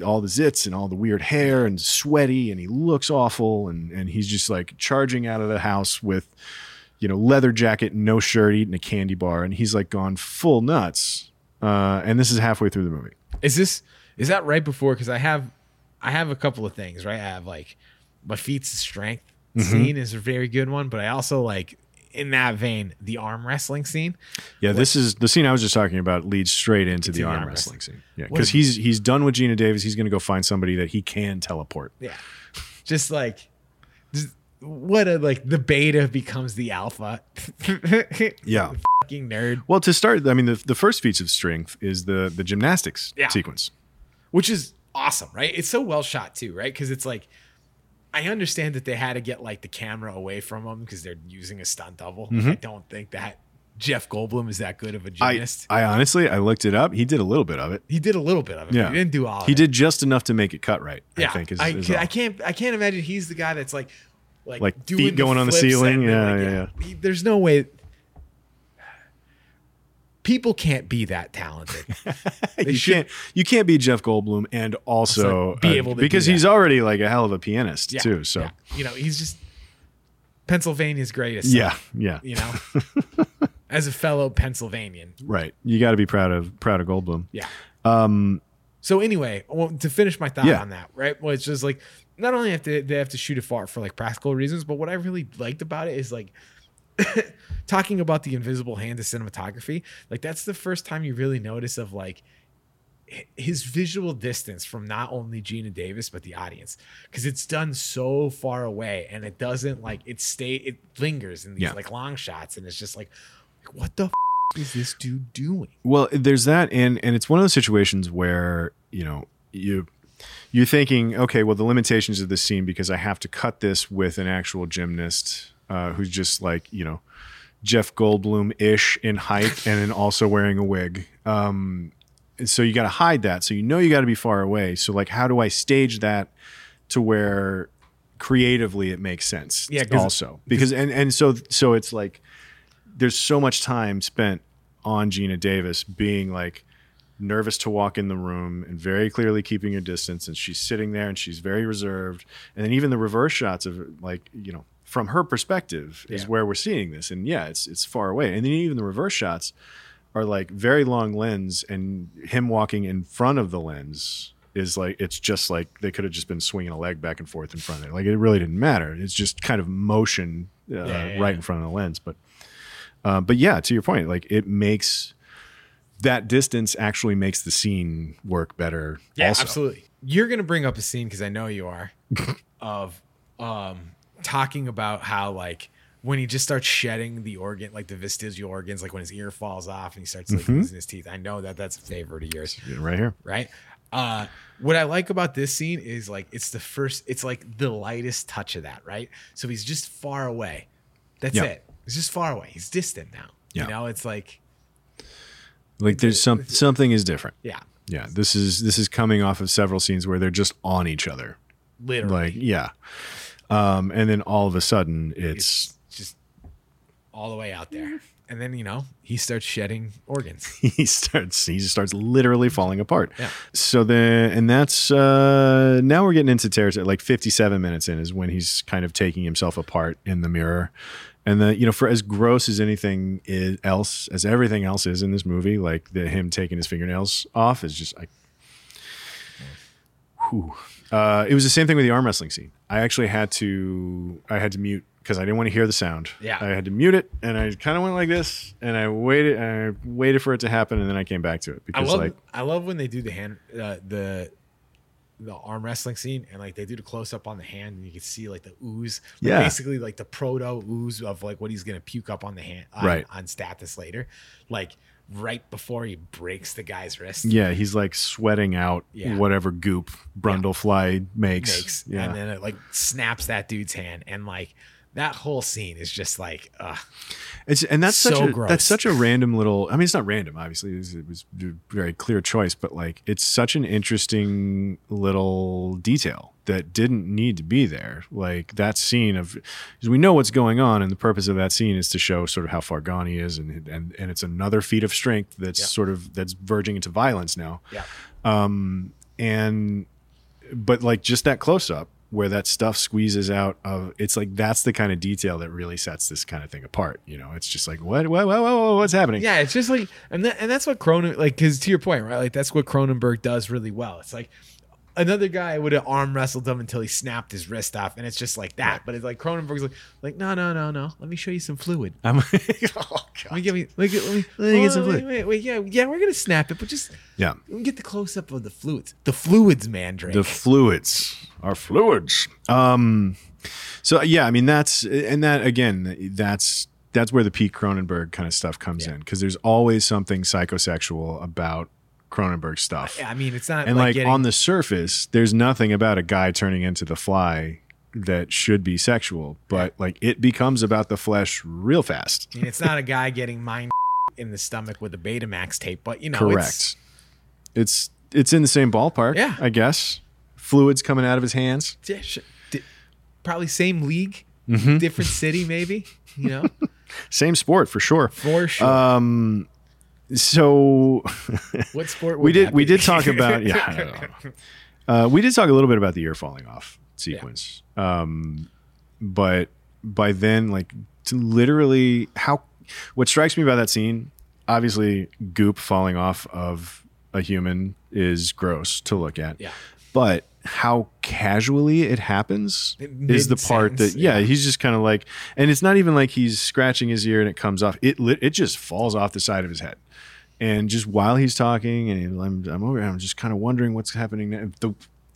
Speaker 3: all the zits and all the weird hair and sweaty and he looks awful and and he's just like charging out of the house with you know leather jacket no shirt eating a candy bar and he's like gone full nuts. Uh, and this is halfway through the movie.
Speaker 5: Is this is that right before? Because I have I have a couple of things, right? I have like my feats of strength
Speaker 3: Mm-hmm.
Speaker 5: scene is a very good one, but I also like in that vein the arm wrestling scene.
Speaker 3: yeah this is the scene i was just talking about leads straight into the
Speaker 5: the
Speaker 3: arm
Speaker 5: arm
Speaker 3: wrestling
Speaker 5: wrestling.
Speaker 3: scene yeah because he's he's done with geena davis he's going to go find somebody that he can teleport
Speaker 5: Yeah, just like just, what a like the beta becomes the alpha.
Speaker 3: yeah
Speaker 5: Fucking nerd.
Speaker 3: well to start i mean the, the first feats of strength is the the gymnastics
Speaker 5: Yeah.
Speaker 3: sequence
Speaker 5: which is awesome, right? It's so well shot too, right? Because it's like I understand that they had to get like the camera away from them because they're using a stunt double. I don't think that Jeff Goldblum is that good of a
Speaker 3: Mm-hmm. I,
Speaker 5: gymnast.
Speaker 3: I honestly i looked it up he did a little bit of it
Speaker 5: he did a little bit of it.
Speaker 3: Yeah.
Speaker 5: He didn't do all. Of
Speaker 3: he
Speaker 5: it.
Speaker 3: did just enough to make it cut right
Speaker 5: Yeah,
Speaker 3: i think is,
Speaker 5: I,
Speaker 3: is.
Speaker 5: I can't. I can't imagine he's the guy that's like, like,
Speaker 3: Like
Speaker 5: doing
Speaker 3: feet going on the ceiling? Yeah,
Speaker 5: like,
Speaker 3: yeah,
Speaker 5: He- there's no way. People can't be that talented. They
Speaker 3: you
Speaker 5: should-
Speaker 3: can't you can't be Jeff Goldblum and also
Speaker 5: be
Speaker 3: uh,
Speaker 5: able to
Speaker 3: because he's already like a hell of a pianist
Speaker 5: Yeah,
Speaker 3: too. So
Speaker 5: yeah. you know, he's just Pennsylvania's greatest.
Speaker 3: yeah, yeah,
Speaker 5: you know, as a fellow Pennsylvanian.
Speaker 3: right. You got to be proud of proud of Goldblum.
Speaker 5: Yeah. Um. So anyway, well, to finish my thought
Speaker 3: Yeah.
Speaker 5: on that, right? Well, it's just like not only have to they have to shoot it far for like practical reasons, but what I really liked about it is like talking about the invisible hand of cinematography. Like that's the first time you really notice of like his visual distance from not only Geena Davis but the audience because it's done so far away and it doesn't like it stay it lingers in these
Speaker 3: Yeah.
Speaker 5: like long shots and it's just like what the f- is this dude doing?
Speaker 3: Well, there's that, and and it's one of those situations where you know you you're thinking, okay, well, the limitations of this scene because I have to cut this with an actual gymnast uh, who's just like you know Jeff Goldblum ish in height and then also wearing a wig. Um, and so you got to hide that. So you know you got to be far away. So like, how do I stage that to where creatively it makes sense?
Speaker 5: Yeah,
Speaker 3: also because and and so so it's like there's so much time spent on Geena Davis being like nervous to walk in the room and very clearly keeping her distance and she's sitting there and she's very reserved and then even the reverse shots of like you know from her perspective is
Speaker 5: Yeah.
Speaker 3: where we're seeing this and yeah it's it's far away and then even the reverse shots are like very long lens and him walking in front of the lens is like it's just like they could have just been swinging a leg back and forth in front of it like it really didn't matter it's just kind of motion uh,
Speaker 5: Yeah,
Speaker 3: right in front of the lens but uh, but yeah, to your point, like it makes that distance actually makes the scene work better.
Speaker 5: Yeah,
Speaker 3: also.
Speaker 5: absolutely. You're gonna bring up a scene because I know you are of um talking about how like when he just starts shedding the organ, like the vestigial organs, like when his ear falls off and he starts like
Speaker 3: Mm-hmm.
Speaker 5: losing his teeth. I know that that's a favorite of yours,
Speaker 3: Right here.
Speaker 5: right? Uh, what I like about this scene is like it's the first, it's like the lightest touch of that, right? So he's just far away. That's
Speaker 3: Yeah.
Speaker 5: it. He's just far away. He's distant now.
Speaker 3: Yeah.
Speaker 5: You know, it's like
Speaker 3: Like there's some something is different.
Speaker 5: Yeah,
Speaker 3: Yeah, this is this is coming off of several scenes where they're just on each other.
Speaker 5: literally.
Speaker 3: Like yeah, um, and then all of a sudden it's
Speaker 5: just all the way out there. And then, you know, he starts shedding organs.
Speaker 3: he starts he starts literally falling apart.
Speaker 5: Yeah.
Speaker 3: So then and that's uh now we're getting into territory like 57 minutes in is when he's kind of taking himself apart in the mirror. And the you know for as gross as anything is else as everything else is in this movie like the him taking his fingernails off is just like whew. Uh, it was the same thing with the arm wrestling scene. I actually had to I had to mute because I didn't want to hear the sound.
Speaker 5: Yeah.
Speaker 3: I had to mute it, and I kind of went like this, and I waited, and I waited for it to happen, and then I came back to it
Speaker 5: I
Speaker 3: because
Speaker 5: love
Speaker 3: like
Speaker 5: I love when they do the hand uh, the the arm wrestling scene and like they do the close up on the hand and you can see like the ooze like,
Speaker 3: Yeah.
Speaker 5: basically like the proto ooze of like what he's gonna puke up on the hand on,
Speaker 3: Right.
Speaker 5: on status later like right before he breaks the guy's wrist
Speaker 3: yeah, he's like sweating out
Speaker 5: Yeah.
Speaker 3: whatever goop Brundlefly makes.
Speaker 5: makes
Speaker 3: yeah.
Speaker 5: and then it like snaps that dude's hand and like that whole scene is just like uh
Speaker 3: It's and that's such
Speaker 5: So
Speaker 3: a
Speaker 5: gross.
Speaker 3: that's such a random little. I mean, it's not random. Obviously, it was, it was a very clear choice, but like it's such an interesting little detail that didn't need to be there. Like that scene of because we know what's going on, and the purpose of that scene is to show sort of how far gone he is, and and and it's another feat of strength that's
Speaker 5: Yeah.
Speaker 3: sort of that's verging into violence now.
Speaker 5: yeah
Speaker 3: Um, and but like just that close up where that stuff squeezes out of it's like that's the kind of detail that really sets this kind of thing apart. You know, it's just like what, what, what, what, what- what's happening?
Speaker 5: Yeah, it's just like, and that, and that's what Cronen like. Because to your point, right? Like that's what Cronenberg does really well. It's like another guy would have arm wrestled him until he snapped his wrist off, and it's just like that. But it's like Cronenberg's like, like no, no, no, no. Let me show you some fluid.
Speaker 3: I'm, oh
Speaker 5: Let
Speaker 3: god,
Speaker 5: me give me, let me, let me,
Speaker 3: Let me get some
Speaker 5: oh,
Speaker 3: fluid.
Speaker 5: Wait, wait, wait, yeah, yeah, we're gonna snap it, but just
Speaker 3: yeah.
Speaker 5: let get the close up of the fluids. The fluids, man, Drake.
Speaker 3: The fluids are fluids. Um, so yeah, I mean that's and that again, that's that's where the Pete Cronenberg kind of stuff comes in because there's always something psychosexual about Cronenberg stuff.
Speaker 5: yeah, I mean, it's not
Speaker 3: and like,
Speaker 5: getting-
Speaker 3: on the surface, there's nothing about a guy turning into the fly that should be sexual, but like it becomes about the flesh real fast.
Speaker 5: I mean, it's not a guy getting mind in the stomach with a Betamax tape, but you know,
Speaker 3: Correct.
Speaker 5: It's,
Speaker 3: It's it's in the same ballpark,
Speaker 5: Yeah.
Speaker 3: I guess. Fluids coming out of his hands.
Speaker 5: yeah, probably same league,
Speaker 3: Mm-hmm.
Speaker 5: different city, maybe. You know,
Speaker 3: Same sport for sure.
Speaker 5: for sure.
Speaker 3: Um so
Speaker 5: what sport?
Speaker 3: we did we did talk about yeah I don't know. Uh, we did talk a little bit about the ear falling off sequence um but by then like to literally how what strikes me about that scene obviously goop falling off of a human is gross to look at
Speaker 5: Yeah.
Speaker 3: But how casually it happens is the part that yeah,
Speaker 5: yeah.
Speaker 3: he's just kind of like and it's not even like he's scratching his ear and it comes off it it just falls off the side of his head and just while he's talking and I'm, I'm over I'm just kind of wondering what's happening now.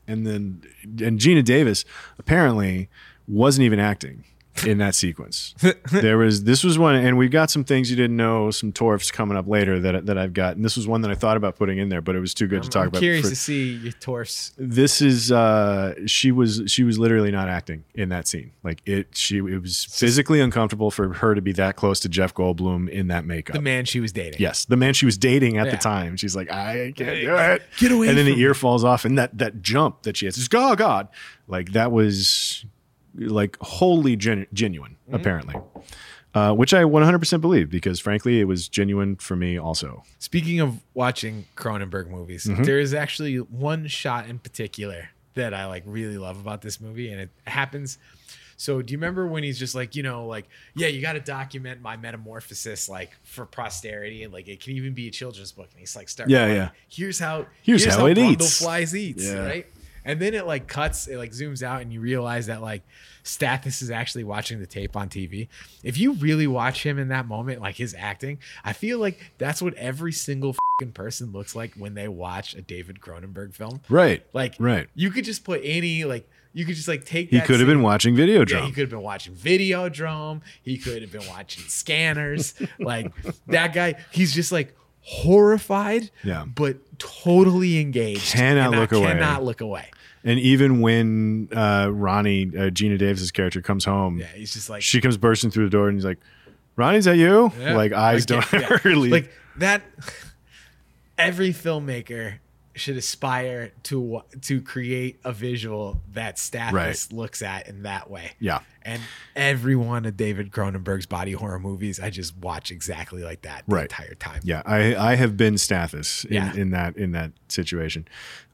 Speaker 3: And then and Geena Davis apparently wasn't even acting in that sequence. there was this was one and we've got some things you didn't know, some torfs coming up later that that I've got. And this was one that I thought about putting in there, but it was too good to talk
Speaker 5: I'm
Speaker 3: about.
Speaker 5: curious
Speaker 3: for-
Speaker 5: to see your torse.
Speaker 3: this is uh she was she was literally not acting in that scene like it she it was physically uncomfortable for her to be that close to jeff goldblum in that makeup
Speaker 5: The man she was dating.
Speaker 3: yes the man she was dating at
Speaker 5: Yeah.
Speaker 3: the time she's like i can't do it
Speaker 5: Get away
Speaker 3: and then the ear falls off and that that jump that she has is oh god like that was like wholly gen- genuine
Speaker 5: Mm-hmm.
Speaker 3: apparently uh, which I 100% believe because, frankly, it was genuine for me also.
Speaker 5: Speaking of watching Cronenberg movies,
Speaker 3: Mm-hmm.
Speaker 5: there is actually one shot in particular that I like really love about this movie, and it happens. So, do you remember when he's just like, you know, like, yeah, you got to document my metamorphosis, like for posterity, and like it can even be a children's book. And he's like, start,
Speaker 3: Yeah, yeah.
Speaker 5: Here's how,
Speaker 3: Here's how it
Speaker 5: Brundle
Speaker 3: eats.
Speaker 5: Flies eats,
Speaker 3: Yeah.
Speaker 5: right? And then it like cuts, it like zooms out, and you realize that like Stathis is actually watching the tape on TV. If you really watch him in that moment, like his acting, I feel like that's what every single fucking person looks like when they watch a David Cronenberg film.
Speaker 3: Right.
Speaker 5: Like,
Speaker 3: Right.
Speaker 5: You could just put any like. You could just like take.
Speaker 3: He could have been watching
Speaker 5: Yeah,
Speaker 3: Videodrome.
Speaker 5: he could have been watching Videodrome. He could have been watching Scanners. like that guy, he's just like horrified,
Speaker 3: Yeah.
Speaker 5: but totally engaged.
Speaker 3: Cannot
Speaker 5: and I
Speaker 3: look away.
Speaker 5: Cannot look away.
Speaker 3: And even when uh, Ronnie, uh, Geena Davis's character, comes home,
Speaker 5: Yeah, he's just like
Speaker 3: she comes bursting through the door and he's like, Ronnie, is that you?
Speaker 5: Yeah.
Speaker 3: Like eyes
Speaker 5: Like,
Speaker 3: don't
Speaker 5: yeah,
Speaker 3: really.
Speaker 5: like that. every filmmaker should aspire to to create a visual that Stathis
Speaker 3: Right.
Speaker 5: looks at in that way.
Speaker 3: Yeah.
Speaker 5: And every one of David Cronenberg's body horror movies, I just watch exactly like that the
Speaker 3: Right.
Speaker 5: entire time.
Speaker 3: Yeah, I I have been Stathis in,
Speaker 5: Yeah.
Speaker 3: in that in that situation.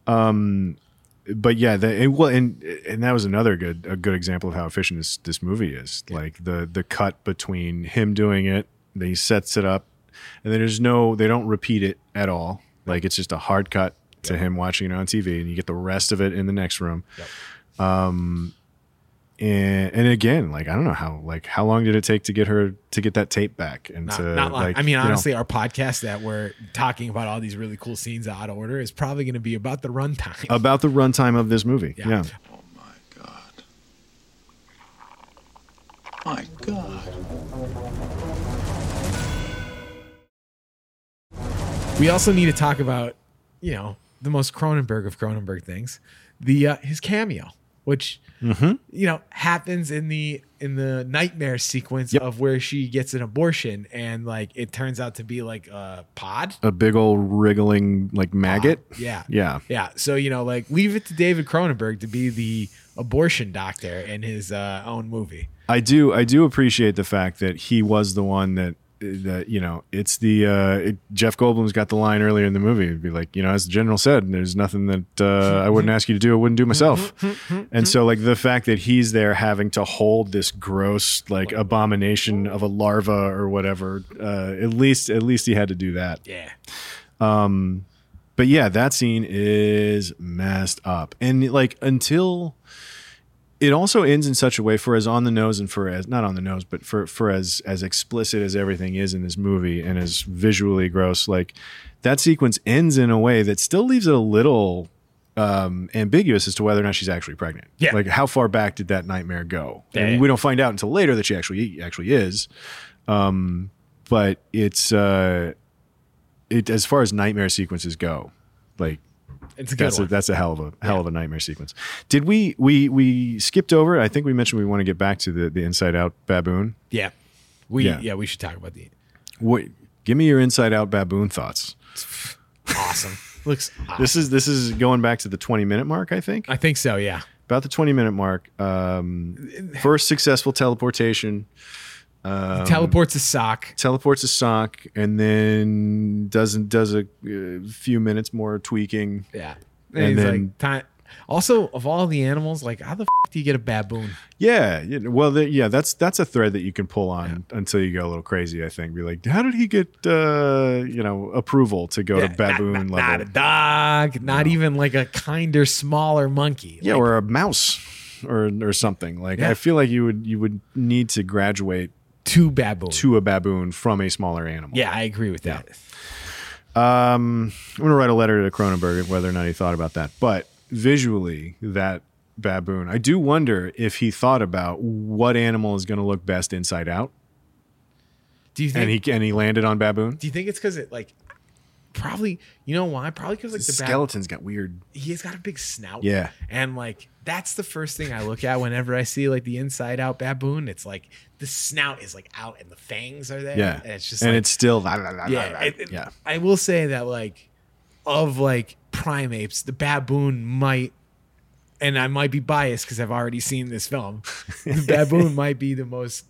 Speaker 3: Um, but yeah, the, it, well, and and that was another good a good example of how efficient this this movie is. Like the the cut between him doing it, then he sets it up, and then there's no they don't repeat it at all. Like it's just a hard cut to him watching it on TV, and you get the rest of it in the next room. Um, and and again, like I don't know how like how long did it take to get her to get that tape back and
Speaker 5: Not,
Speaker 3: to
Speaker 5: not long.
Speaker 3: like
Speaker 5: I mean,
Speaker 3: you know-
Speaker 5: honestly, our podcast that we're talking about all these really cool scenes out of order is probably going to be about the runtime.
Speaker 3: about the runtime of this movie.
Speaker 5: Yeah.
Speaker 3: Yeah.
Speaker 7: Oh my god. My God.
Speaker 5: We also need to talk about, you know, the most Cronenberg of Cronenberg things, the uh, his cameo, which
Speaker 3: Mm-hmm.
Speaker 5: you know happens in the in the nightmare sequence of where she gets an abortion and like it turns out to be like a pod.
Speaker 3: A big old wriggling like maggot.
Speaker 5: Yeah.
Speaker 3: Yeah.
Speaker 5: Yeah. So, you know, like leave it to David Cronenberg to be the abortion doctor in his uh, own movie.
Speaker 3: I do I do appreciate the fact that he was the one that that you know it's the uh it, Jeff Goldblum's got the line earlier in the movie. It'd be like you know as the general said there's nothing that uh, I wouldn't ask you to do I wouldn't do myself. And so like the fact that he's there having to hold this gross like abomination of a larva or whatever uh at least at least he had to do that.
Speaker 5: Yeah.
Speaker 3: um, but yeah, that scene is messed up, and like until it also ends in such a way for as on the nose and for as not on the nose, but for for as as explicit as everything is in this movie and as visually gross, like that sequence ends in a way that still leaves it a little um ambiguous as to whether or not she's actually pregnant.
Speaker 5: Yeah.
Speaker 3: Like how far back did that nightmare go?
Speaker 5: Yeah,
Speaker 3: and
Speaker 5: yeah.
Speaker 3: we don't find out until later that she actually actually is. Um but it's uh it as far as nightmare sequences go, like
Speaker 5: It's a good
Speaker 3: that's
Speaker 5: one.
Speaker 3: a that's a hell of a hell of a nightmare sequence. Did we we we skipped over? I think we mentioned we want to get back to the the Inside Out baboon.
Speaker 5: yeah. We
Speaker 3: Yeah.
Speaker 5: yeah. we should talk about the
Speaker 3: What? Give me your Inside Out baboon thoughts.
Speaker 5: awesome. Looks awesome.
Speaker 3: This is this is going back to the twenty minute mark. I think
Speaker 5: I think so, yeah.
Speaker 3: about the twenty minute mark. Um, first successful teleportation. Um,
Speaker 5: Teleports a sock.
Speaker 3: teleports a sock and then doesn't does a uh, few minutes more tweaking.
Speaker 5: Yeah.
Speaker 3: And
Speaker 5: And,
Speaker 3: then-
Speaker 5: like time also of all the animals, like how the f- do you get a baboon?
Speaker 3: Yeah, you know, well, the, yeah, that's that's a thread that you can pull on until you go a little crazy. I think. Be like, how did he get uh, you know approval to go
Speaker 5: Yeah,
Speaker 3: to baboon
Speaker 5: not, not,
Speaker 3: level?
Speaker 5: not a dog, not even like a kinder, smaller monkey.
Speaker 3: yeah,
Speaker 5: Like,
Speaker 3: or a mouse, or or something. Like
Speaker 5: Yeah.
Speaker 3: I feel like you would you would need to graduate
Speaker 5: two baboon.
Speaker 3: to a baboon from a smaller animal.
Speaker 5: Yeah, I agree with that.
Speaker 3: Um, I'm gonna write a letter to Cronenberg whether or not he thought about that. But visually, that baboon, I do wonder if he thought about what animal is gonna look best inside out,
Speaker 5: Do you think
Speaker 3: and he and he landed on baboon.
Speaker 5: do you think it's because it like probably you know why? Probably because like
Speaker 3: The skeleton's got weird.
Speaker 5: he's got a big snout.
Speaker 3: Yeah.
Speaker 5: And like that's the first thing I look at whenever I see like the inside out baboon. It's like the snout is like out and the fangs are there.
Speaker 3: Yeah,
Speaker 5: And it's just
Speaker 3: and
Speaker 5: like,
Speaker 3: it's still
Speaker 5: yeah. it-
Speaker 3: yeah.
Speaker 5: I will say that like of like primates, the baboon might and I might be biased because I've already seen this film. The baboon might be the most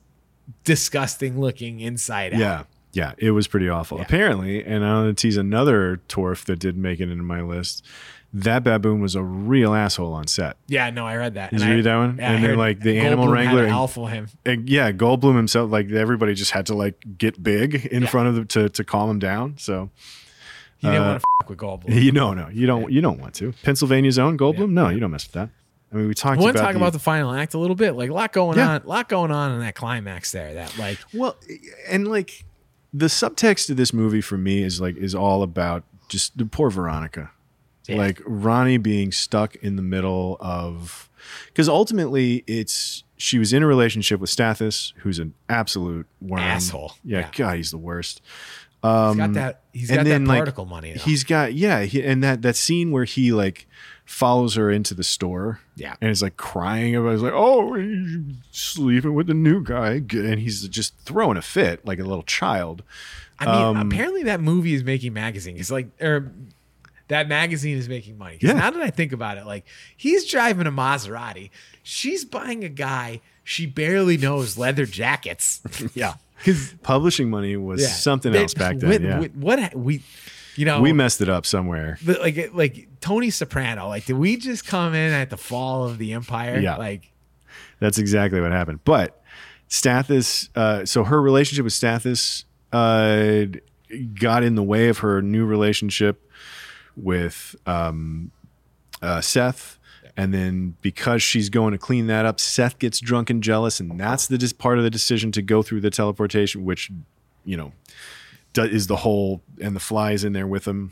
Speaker 5: disgusting looking inside out.
Speaker 3: Yeah. Yeah, it was pretty awful.
Speaker 5: Yeah.
Speaker 3: Apparently, and I'm going to tease another torf that did make it into my list. That baboon was a real asshole on set.
Speaker 5: Yeah, no, I read that.
Speaker 3: Did
Speaker 5: And
Speaker 3: you
Speaker 5: I-
Speaker 3: read that one?
Speaker 5: yeah,
Speaker 3: and then like the animal
Speaker 5: Goldblum had
Speaker 3: wrangler, and-
Speaker 5: alpha him.
Speaker 3: and yeah, Goldblum himself, like everybody just had to like get big in
Speaker 5: Yeah.
Speaker 3: front of them to to calm him down. So
Speaker 5: didn't
Speaker 3: Uh,
Speaker 5: want to fuck with Goldblum.
Speaker 3: you know, no, you don't, you don't want to. Pennsylvania's own Goldblum, no, you don't mess with that. I mean, we talked
Speaker 5: I want
Speaker 3: about
Speaker 5: to talk about the final act a little bit. Like a lot going
Speaker 3: Yeah.
Speaker 5: on, lot going on in that climax there. That like
Speaker 3: Well, and like the subtext of this movie for me is like is all about just the poor Veronica.
Speaker 5: Yeah.
Speaker 3: Like Ronnie being stuck in the middle of because ultimately it's she was in a relationship with Stathis, who's an absolute worm.
Speaker 5: Asshole.
Speaker 3: Yeah,
Speaker 5: Yeah.
Speaker 3: God, he's the worst.
Speaker 5: he's got that he's got that
Speaker 3: like,
Speaker 5: particle money. Though.
Speaker 3: He's got yeah, he, and that that scene where he like follows her into the store.
Speaker 5: Yeah.
Speaker 3: and is like crying about. He's like, oh, sleeping with the new guy, and he's just throwing a fit like a little child.
Speaker 5: I mean,
Speaker 3: Um,
Speaker 5: apparently that movie is making magazine. It's like, or that magazine is making money.
Speaker 3: Yeah.
Speaker 5: Now that I think about it, like he's driving a Maserati, she's buying a guy she barely knows leather jackets.
Speaker 3: yeah.
Speaker 5: Because
Speaker 3: Publishing money was
Speaker 5: yeah,
Speaker 3: something else back then.
Speaker 5: What,
Speaker 3: yeah.
Speaker 5: what, what we, you know,
Speaker 3: we messed it up somewhere.
Speaker 5: the, like like Tony Soprano. Like, did we just come in at the fall of the empire?
Speaker 3: Yeah.
Speaker 5: Like,
Speaker 3: That's exactly what happened. But Stathis, uh, so her relationship with Stathis uh, got in the way of her new relationship with um, uh, Seth. And then because she's going to clean that up, Seth gets drunk and jealous. And that's the dis- part of the decision to go through the teleportation, which, you know, do- is the whole, and the flies in there with him.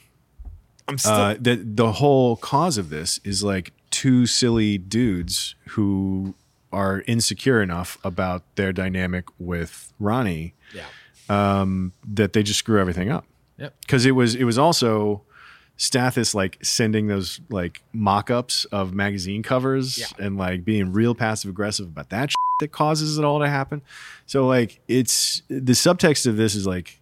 Speaker 5: I'm still.
Speaker 3: Uh, the the whole cause of this is like two silly dudes who are insecure enough about their dynamic with Ronnie
Speaker 5: yeah.
Speaker 3: um, that they just screw everything up.
Speaker 5: Yep.
Speaker 3: Because it was it was also Stathis like sending those like mock-ups of magazine covers
Speaker 5: Yeah.
Speaker 3: and like being real passive aggressive about that shit that causes it all to happen. So like it's the subtext of this is like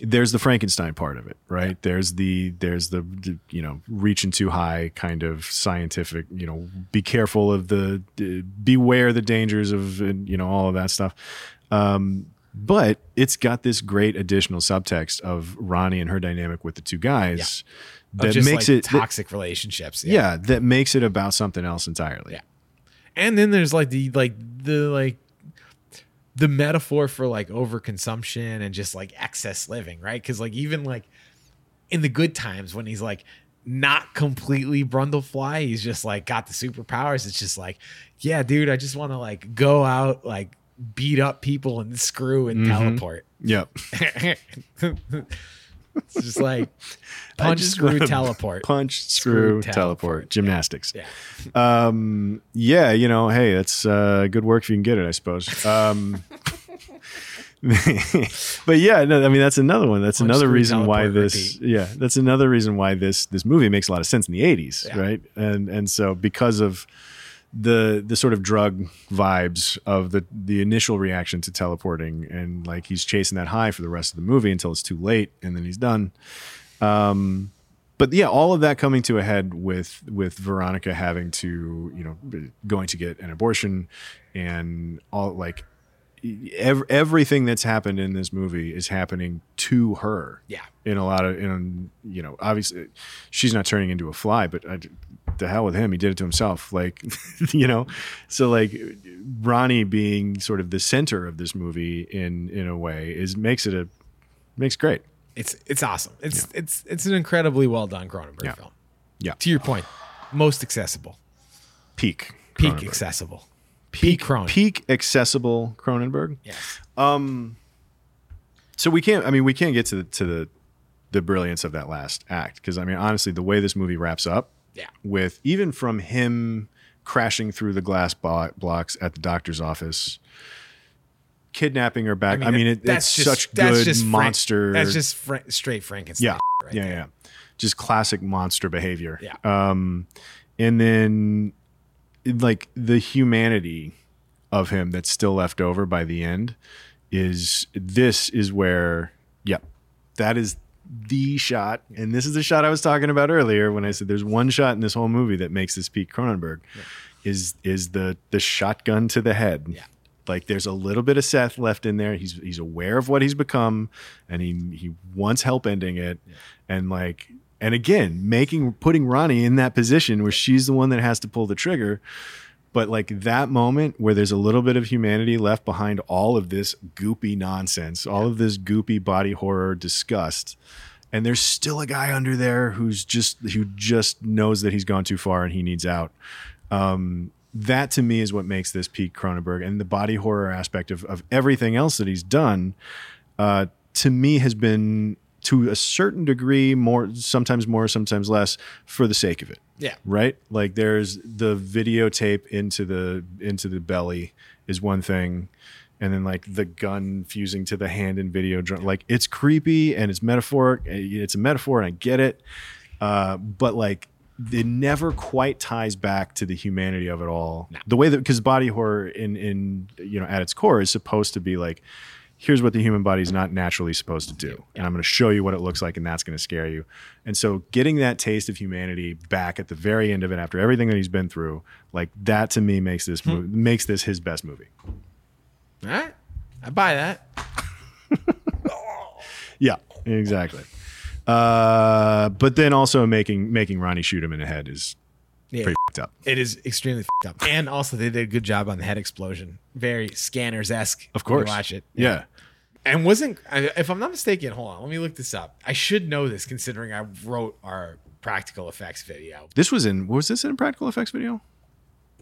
Speaker 3: there's the Frankenstein part of it, right? There's the there's the, the, you know reaching too high kind of scientific, you know, be careful of the, the beware the dangers of and, you know all of that stuff. Um, but it's got this great additional subtext of Ronnie and her dynamic with the two guys
Speaker 5: Of
Speaker 3: that
Speaker 5: just
Speaker 3: makes
Speaker 5: like
Speaker 3: it that-
Speaker 5: toxic relationships.
Speaker 3: yeah, that makes it about something else entirely.
Speaker 5: Yeah. and then there's like the like the like the metaphor for like overconsumption and just like excess living right because like even like in the good times when he's like not completely brundlefly he's just like got the superpowers it's just like yeah dude i just want to like go out like beat up people and screw and teleport
Speaker 3: Yep.
Speaker 5: it's just like punch
Speaker 3: just
Speaker 5: screw teleport
Speaker 3: Punch,
Speaker 5: Screw,
Speaker 3: screw,
Speaker 5: teleport.
Speaker 3: teleport, gymnastics.
Speaker 5: yeah
Speaker 3: Um, yeah, you know, hey, that's uh, good work if you can get it, I suppose. Um, but yeah, no, I mean that's another one. That's
Speaker 5: Punch,
Speaker 3: another reason why this.
Speaker 5: repeat.
Speaker 3: Yeah, that's another reason why this this movie makes a lot of sense in the '80s,
Speaker 5: Yeah.
Speaker 3: right? And and so because of the the sort of drug vibes of the the initial reaction to teleporting, and like he's chasing that high for the rest of the movie until it's too late, and then he's done. Um, but yeah, all of that coming to a head with with Veronica having to, you know, going to get an abortion, and all like ev- everything that's happened in this movie is happening to her.
Speaker 5: Yeah.
Speaker 3: In a lot of, in you know, obviously, she's not turning into a fly, but I, the hell with him, he did it to himself. Like, you know, so like Ronnie being sort of the center of this movie in in a way is makes it a makes great.
Speaker 5: it's it's awesome it's it's it's an incredibly well done cronenberg
Speaker 3: Yeah.
Speaker 5: film
Speaker 3: Yeah.
Speaker 5: to your point most accessible
Speaker 3: Peak.
Speaker 5: peak accessible peak Cron.
Speaker 3: peak accessible Cronenberg.
Speaker 5: yes Um.
Speaker 3: So we can't. I mean, we can't get to the, to the the brilliance of that last act because I mean, honestly, the way this movie wraps up,
Speaker 5: Yeah.
Speaker 3: with even from him crashing through the glass bo- blocks at the doctor's office, kidnapping her back. I mean, it, it's such good
Speaker 5: Frank-
Speaker 3: monster.
Speaker 5: that's just fra- straight Frankenstein.
Speaker 3: yeah,
Speaker 5: right
Speaker 3: yeah,
Speaker 5: there.
Speaker 3: yeah. Just classic monster behavior.
Speaker 5: Yeah.
Speaker 3: Um, and then like the humanity of him that's still left over by the end is this is where yep that is the shot and this is the shot i was talking about earlier when i said there's one shot in this whole movie that makes this peak cronenberg is is the the shotgun to the head.
Speaker 5: Yeah.
Speaker 3: like there's a little bit of seth left in there. He's he's aware of what he's become and he he wants help ending it. And like and again making putting ronnie in that position where she's the one that has to pull the trigger but like that moment where there's a little bit of humanity left behind all of this goopy nonsense, all of this goopy body horror disgust, and there's still a guy under there who's just who just knows that he's gone too far and he needs out. Um, that to me is what makes this peak Cronenberg and the body horror aspect of of everything else that he's done. Uh, to me, has been to a certain degree more, sometimes more, sometimes less, for the sake of it.
Speaker 5: Yeah.
Speaker 3: right? Like there's the videotape into the into the belly is one thing and then like the gun fusing to the hand in Videodrome like it's creepy and it's metaphoric it's a metaphor and i get it uh, but like it never quite ties back to the humanity of it all. The way that because body horror in in you know at its core is supposed to be like here's what the human body is not naturally supposed to do. And I'm going to show you what it looks like, and that's going to scare you. And so, getting that taste of humanity back at the very end of it, after everything that he's been through, like that to me makes this mo- makes this his best movie.
Speaker 5: All right. I buy that.
Speaker 3: Yeah, exactly. Uh, but then also making making Ronnie shoot him in the head is
Speaker 5: Yeah.
Speaker 3: fed up.
Speaker 5: It is extremely fed up. And also, they did a good job on the head explosion. Very scanners esque.
Speaker 3: Of course,
Speaker 5: watch it.
Speaker 3: Yeah.
Speaker 5: And wasn't, if I'm not mistaken, hold on, let me look this up. I should know this considering I wrote our practical effects video.
Speaker 3: This was in was this in a practical effects video?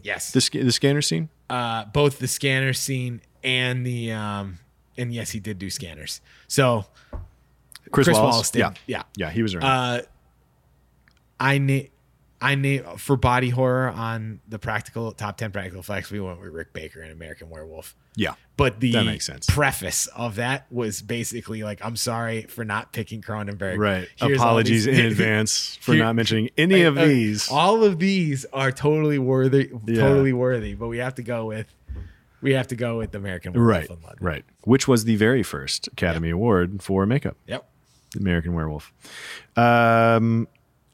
Speaker 5: Yes.
Speaker 3: The the scanner scene.
Speaker 5: uh, both the scanner scene and the, um, and yes, he did do scanners. So
Speaker 3: Chris,
Speaker 5: Chris
Speaker 3: Walas.
Speaker 5: Walas did,
Speaker 3: Yeah,
Speaker 5: yeah.
Speaker 3: yeah. He was around.
Speaker 5: Uh, I name I name for body horror on the practical top ten practical effects. We went with Rick Baker and American Werewolf.
Speaker 3: yeah,
Speaker 5: But the
Speaker 3: That makes sense.
Speaker 5: preface of that was basically like, "I'm sorry for not picking Cronenberg.
Speaker 3: right.
Speaker 5: Here's
Speaker 3: Apologies in advance for
Speaker 5: Here-
Speaker 3: not mentioning any of
Speaker 5: Uh,
Speaker 3: these.
Speaker 5: All of these are totally worthy,
Speaker 3: Yeah.
Speaker 5: totally worthy. But we have to go with we have to go with American Werewolf
Speaker 3: Right,
Speaker 5: in London.
Speaker 3: right. Which was the very first Academy Award for makeup.
Speaker 5: Yep.
Speaker 3: American Werewolf. Um,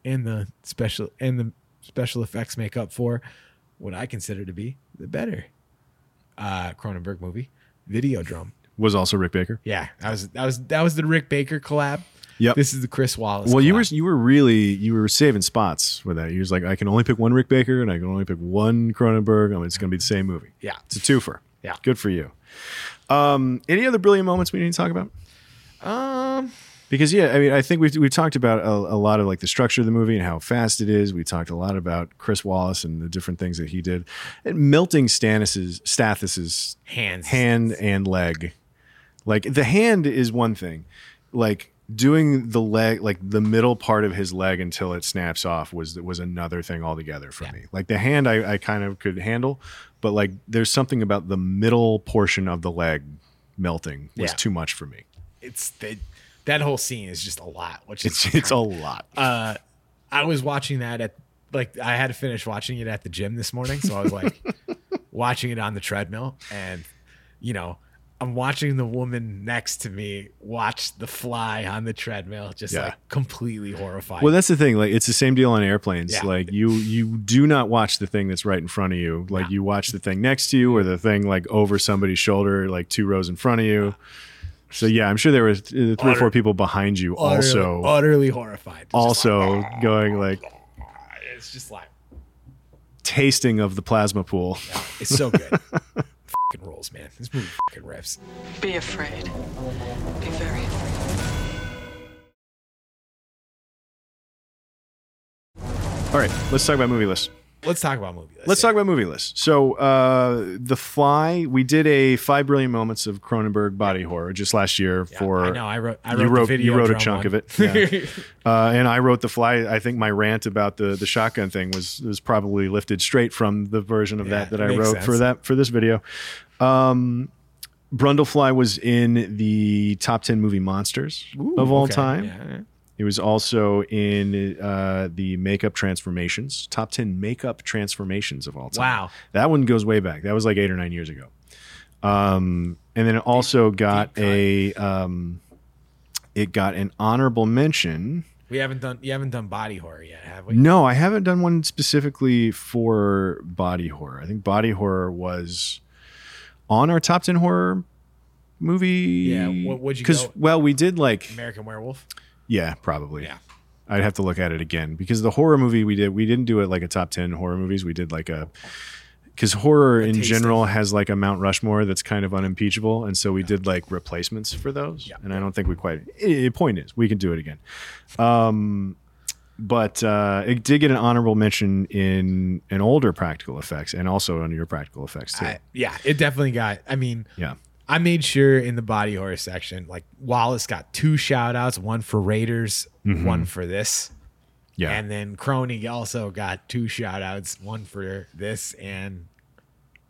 Speaker 5: and the special and the special effects make up for what I consider to be the better uh Cronenberg movie, Videodrome.
Speaker 3: was also Rick Baker.
Speaker 5: Yeah, that was that was that was the Rick Baker collab.
Speaker 3: Yep.
Speaker 5: This is the Chris Walas.
Speaker 3: Well, you were you were really you were saving spots with that. You was like, I can only pick one Rick Baker and I can only pick one Cronenberg. I mean, it's going to be the same movie.
Speaker 5: Yeah.
Speaker 3: it's a twofer.
Speaker 5: Yeah.
Speaker 3: good for you. Um, any other brilliant moments we need to talk about?
Speaker 5: um
Speaker 3: Because yeah, I mean, I think we've we've talked about a, a lot of like the structure of the movie and how fast it is. We talked a lot about Chris Walas and the different things that he did, and melting Stannis's Stathis's
Speaker 5: hands.
Speaker 3: hand and leg. Like the hand is one thing, like doing the leg, like the middle part of his leg until it snaps off was was another thing altogether for me. Like the hand, I, I kind of could handle, but like there's something about the middle portion of the leg melting was
Speaker 5: Yeah.
Speaker 3: too much for me.
Speaker 5: It's the, that whole scene is just a lot. Which is
Speaker 3: It's it's a lot.
Speaker 5: uh I was watching that at like I had to finish watching it at the gym this morning, so I was like watching it on the treadmill and you know, I'm watching the woman next to me watch the fly on the treadmill just
Speaker 3: Yeah.
Speaker 5: like completely horrified.
Speaker 3: Well, that's the thing. Like, it's the same deal on airplanes.
Speaker 5: Yeah.
Speaker 3: Like, you you do not watch the thing that's right in front of you. Like, you watch the thing next to you, or the thing like over somebody's shoulder, like two rows in front of you. So yeah, I'm sure there were th- uh, three or four people behind you also
Speaker 5: utterly, utterly horrified. Just
Speaker 3: also
Speaker 5: like, ah,
Speaker 3: going like
Speaker 5: it's just like
Speaker 3: tasting of the plasma pool.
Speaker 5: it's so good. fucking rules, man. This movie fucking rips.
Speaker 6: Be afraid. Be very afraid.
Speaker 3: All right, let's talk about movie lists.
Speaker 5: Let's talk about movie. Lists.
Speaker 3: Let's talk about movie list. So, uh, The Fly, we did a five brilliant moments of Cronenberg body horror just last year for.
Speaker 5: I know. I wrote. I wrote.
Speaker 3: you wrote, you wrote a chunk
Speaker 5: one.
Speaker 3: of it, yeah. uh, and I wrote the fly. I think my rant about the the shotgun thing was was probably lifted straight from the version of
Speaker 5: Yeah,
Speaker 3: that that I wrote
Speaker 5: sense.
Speaker 3: for that for this video. Um, Brundlefly was in the top ten movie monsters of all
Speaker 5: okay.
Speaker 3: time. It was also in uh, the makeup transformations, top 10 makeup transformations of all time.
Speaker 5: Wow.
Speaker 3: That one goes way back. That was like eight or nine years ago. Um, and then it also got a, um, it got an honorable mention.
Speaker 5: We haven't done. You haven't done body horror yet, have we?
Speaker 3: No, I haven't done one specifically for body horror. I think body horror was on our top 10 horror movie.
Speaker 5: Yeah, what- what'd you
Speaker 3: Because, well, we did like,
Speaker 5: American Werewolf.
Speaker 3: Yeah, probably.
Speaker 5: Yeah.
Speaker 3: I'd have to look at it again because the horror movie we did, we didn't do it like a top 10 horror movies. We did like a, because horror in general has like a Mount Rushmore that's kind of unimpeachable. And so we did like replacements for those.
Speaker 5: Yeah.
Speaker 3: And I don't think we quite, eh, point is, we can do it again. Um, but uh, it did get an honorable mention in an older practical effects and also on your practical effects too.
Speaker 5: I, yeah, it definitely got. I mean,
Speaker 3: yeah.
Speaker 5: I made sure in the body horror section, like Walas got two shout outs, one for Raiders, one for this.
Speaker 3: Mm-hmm. Yeah.
Speaker 5: And then Crony also got two shout outs, one for this and,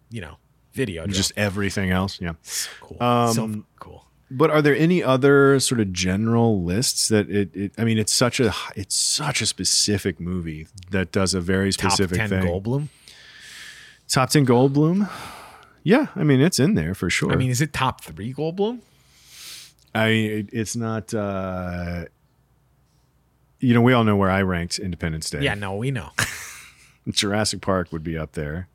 Speaker 5: you know, video.
Speaker 3: Just everything else. Yeah.
Speaker 5: so cool.
Speaker 3: um,
Speaker 5: so cool.
Speaker 3: But are there any other sort of general lists that it, it? I mean, it's such a it's such a specific movie that does a very specific
Speaker 5: Top
Speaker 3: specific
Speaker 5: 10
Speaker 3: thing.
Speaker 5: Goldblum.
Speaker 3: Top ten Goldblum. Yeah, I mean it's in there for sure.
Speaker 5: I mean, is it top three Goldblum?
Speaker 3: I it- it's not. uh You know, we all know where I ranked Independence Day.
Speaker 5: Yeah, no, we know.
Speaker 3: Jurassic Park would be up there.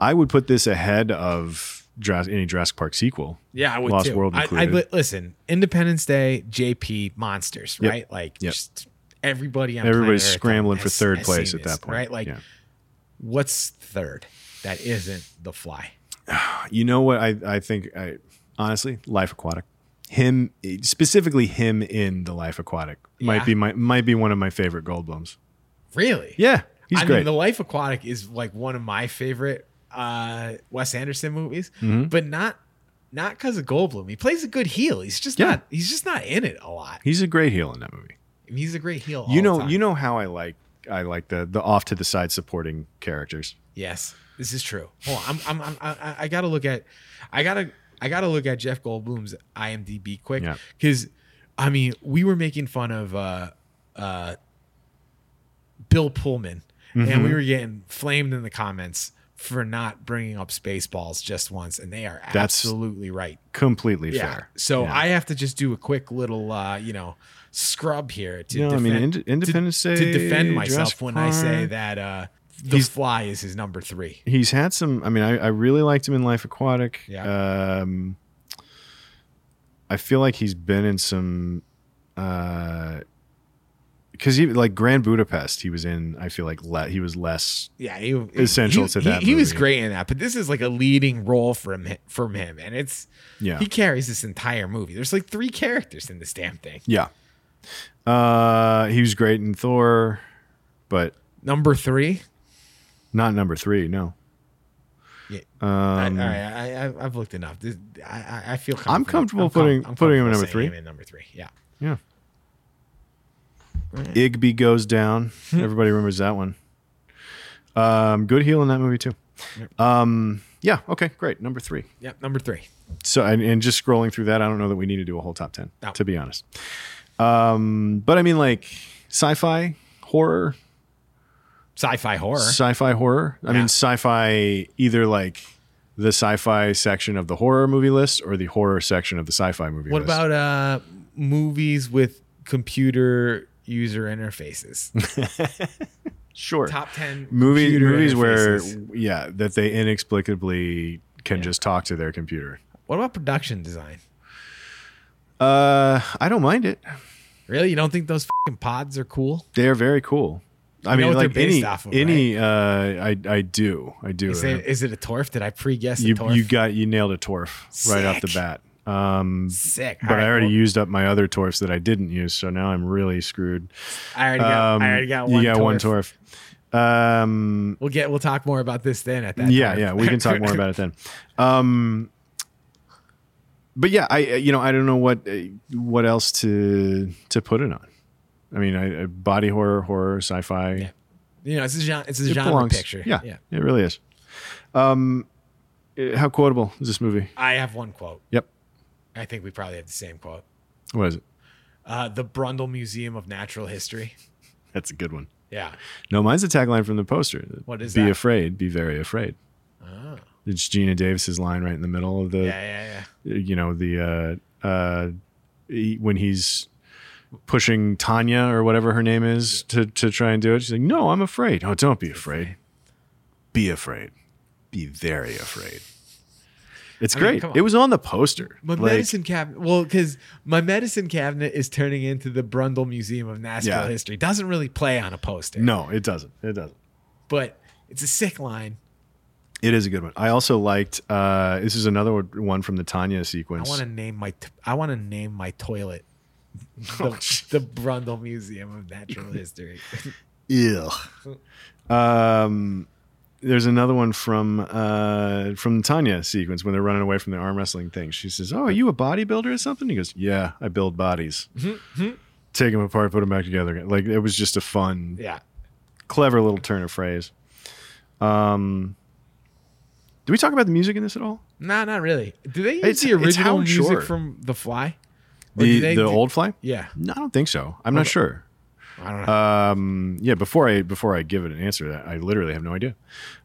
Speaker 3: I would put this ahead of Jurassic, any Jurassic Park sequel.
Speaker 5: Yeah, I would
Speaker 3: Lost
Speaker 5: too.
Speaker 3: World
Speaker 5: I, I
Speaker 3: included.
Speaker 5: listen. Independence Day, JP, monsters,
Speaker 3: Yep.
Speaker 5: right? Like
Speaker 3: Yep.
Speaker 5: just everybody on
Speaker 3: Everybody's scrambling for third place at that point,
Speaker 5: right? Like,
Speaker 3: yeah.
Speaker 5: what's third? That isn't The Fly.
Speaker 3: You know what? I I think I honestly, Life Aquatic. Him specifically, him in the Life Aquatic
Speaker 5: Yeah.
Speaker 3: might be my might be one of my favorite Goldblums.
Speaker 5: Really?
Speaker 3: Yeah, he's
Speaker 5: I
Speaker 3: great.
Speaker 5: mean, The Life Aquatic is like one of my favorite uh, Wes Anderson movies,
Speaker 3: Mhm.
Speaker 5: but not not because of Goldblum. He plays a good heel. He's just
Speaker 3: Yeah.
Speaker 5: not. He's just not in it a lot.
Speaker 3: he's a great heel in that movie.
Speaker 5: He's a great heel. all
Speaker 3: you
Speaker 5: the
Speaker 3: know,
Speaker 5: time.
Speaker 3: you know how I like I like the the off to the side supporting characters.
Speaker 5: Yes, this is true. Hold on, I'm, I'm, I'm, I, I gotta look at, I gotta, I gotta look at Jeff Goldblum's IMDb quick
Speaker 3: Yeah.
Speaker 5: because, I mean, we were making fun of uh, uh, Bill Pullman, and
Speaker 3: Mhm.
Speaker 5: we were getting flamed in the comments for not bringing up Spaceballs just once, and they are
Speaker 3: That's
Speaker 5: absolutely right.
Speaker 3: Completely
Speaker 5: Yeah.
Speaker 3: fair.
Speaker 5: So
Speaker 3: Yeah.
Speaker 5: I have to just do a quick little, uh, you know, scrub here to
Speaker 3: No, I
Speaker 5: defend,
Speaker 3: mean, Ind-
Speaker 5: to-
Speaker 3: Independence
Speaker 5: to,
Speaker 3: Day,
Speaker 5: defend myself
Speaker 3: Jurassic
Speaker 5: when I say that uh, the
Speaker 3: He's-
Speaker 5: Fly is his number three.
Speaker 3: He's had some. I mean, I, I really liked him in Life Aquatic.
Speaker 5: Yeah.
Speaker 3: Um, I feel like he's been in some. Because he like Grand Budapest, he was in. I feel like le- he was less.
Speaker 5: Yeah, he,
Speaker 3: Essential
Speaker 5: he,
Speaker 3: to that
Speaker 5: He, was
Speaker 3: movie.
Speaker 5: great in that, but this is like a leading role from him, from him, and it's
Speaker 3: Yeah.
Speaker 5: he carries this entire movie. There's like three characters in this damn thing.
Speaker 3: Yeah. Uh, he was great in Thor, but
Speaker 5: Number three.
Speaker 3: Not number three. No.
Speaker 5: Yeah.
Speaker 3: Um,
Speaker 5: I, all right, I, I've looked enough. This, I, I, feel
Speaker 3: I'm comfortable
Speaker 5: com-
Speaker 3: putting-
Speaker 5: I'm
Speaker 3: putting him in number three.
Speaker 5: him in number three. Yeah.
Speaker 3: Yeah. Igby goes down. Everybody remembers that one. Um, good heel in that movie too. Um, yeah. Okay. Great. Number three.
Speaker 5: Yep. Number three.
Speaker 3: So, and, and just scrolling through that, I don't know that we need to do a whole top ten.
Speaker 5: No.
Speaker 3: To be honest. Um, but I mean, like sci-fi horror,
Speaker 5: Sci-fi horror.
Speaker 3: sci-fi horror. I
Speaker 5: Yeah.
Speaker 3: mean, sci-fi either like the sci-fi section of the horror movie list or the horror section of the sci-fi movie
Speaker 5: what
Speaker 3: list.
Speaker 5: about uh movies with computer user interfaces?
Speaker 3: sure
Speaker 5: Top ten
Speaker 3: movie movies where yeah that they inexplicably can just talk to their computer
Speaker 5: What about production design?
Speaker 3: uh i don't mind it
Speaker 5: Really, you don't think those fucking pods are cool?
Speaker 3: they're very cool i mean like any
Speaker 5: of,
Speaker 3: any uh i i do i do
Speaker 5: Is it, is it a torf? Did I pre-guess a
Speaker 3: you
Speaker 5: torf?
Speaker 3: you got you nailed a torf right off the bat um
Speaker 5: Sick.
Speaker 3: but
Speaker 5: All
Speaker 3: i already used up my other torfs that i didn't use so now i'm really screwed
Speaker 5: I already got.
Speaker 3: Um,
Speaker 5: I already got one.
Speaker 3: you got one
Speaker 5: torf.
Speaker 3: torf um
Speaker 5: We'll get. We'll talk more about this then. At that.
Speaker 3: yeah
Speaker 5: torf.
Speaker 3: yeah we can talk more about it then um but yeah i you know i don't know what uh, what else to to put it on i mean I, I- body horror horror sci-fi
Speaker 5: Yeah. You know, it's a genre. It's a
Speaker 3: it
Speaker 5: genre
Speaker 3: belongs.
Speaker 5: picture.
Speaker 3: yeah,
Speaker 5: yeah.
Speaker 3: it really is um uh, how quotable is this movie
Speaker 5: I have one quote.
Speaker 3: yep
Speaker 5: I think we probably have the same quote.
Speaker 3: what is it
Speaker 5: Uh, the Brundle Museum of Natural History.
Speaker 3: that's a good one
Speaker 5: Yeah.
Speaker 3: no mine's the tagline from the poster
Speaker 5: What is
Speaker 3: be
Speaker 5: that?
Speaker 3: afraid be very afraid
Speaker 5: Oh.
Speaker 3: it's geena davis's line right in the middle of the
Speaker 5: Yeah, yeah, yeah.
Speaker 3: you know the uh uh he, when he's pushing Tanya or whatever her name is to to try and do it she's like no I'm afraid oh don't be afraid be afraid be very afraid it's
Speaker 5: I mean,
Speaker 3: great it was on the poster
Speaker 5: My
Speaker 3: Like,
Speaker 5: medicine cabinet. Well, because my medicine cabinet is turning into the Brundle Museum of Natural
Speaker 3: Yeah.
Speaker 5: History. Doesn't really play on a poster.
Speaker 3: no it doesn't it doesn't
Speaker 5: but it's a sick line.
Speaker 3: it is a good one I also liked uh this is another one from the Tanya sequence.
Speaker 5: I want to name my. T- I want to name my toilet. The,
Speaker 3: Oh,
Speaker 5: the Brundle Museum of Natural History.
Speaker 3: Ew. Um, there's another one from uh, from the Tanya sequence when they're running away from the arm wrestling thing. She says, "Oh, are you a bodybuilder or something?" He goes, "Yeah, I build bodies. Take them apart, put them back together." Like it was just a fun,
Speaker 5: yeah.
Speaker 3: clever little turn of phrase. Um, do we talk about the music in this at all?
Speaker 5: Nah, not really. Do they use
Speaker 3: It's-
Speaker 5: the original music
Speaker 3: Shore.
Speaker 5: from The Fly?
Speaker 3: The the
Speaker 5: do-
Speaker 3: old fly?
Speaker 5: Yeah.
Speaker 3: No, I don't think so. I'm not sure.
Speaker 5: I don't know.
Speaker 3: Um, yeah, before I before I give it an answer, I literally have no idea.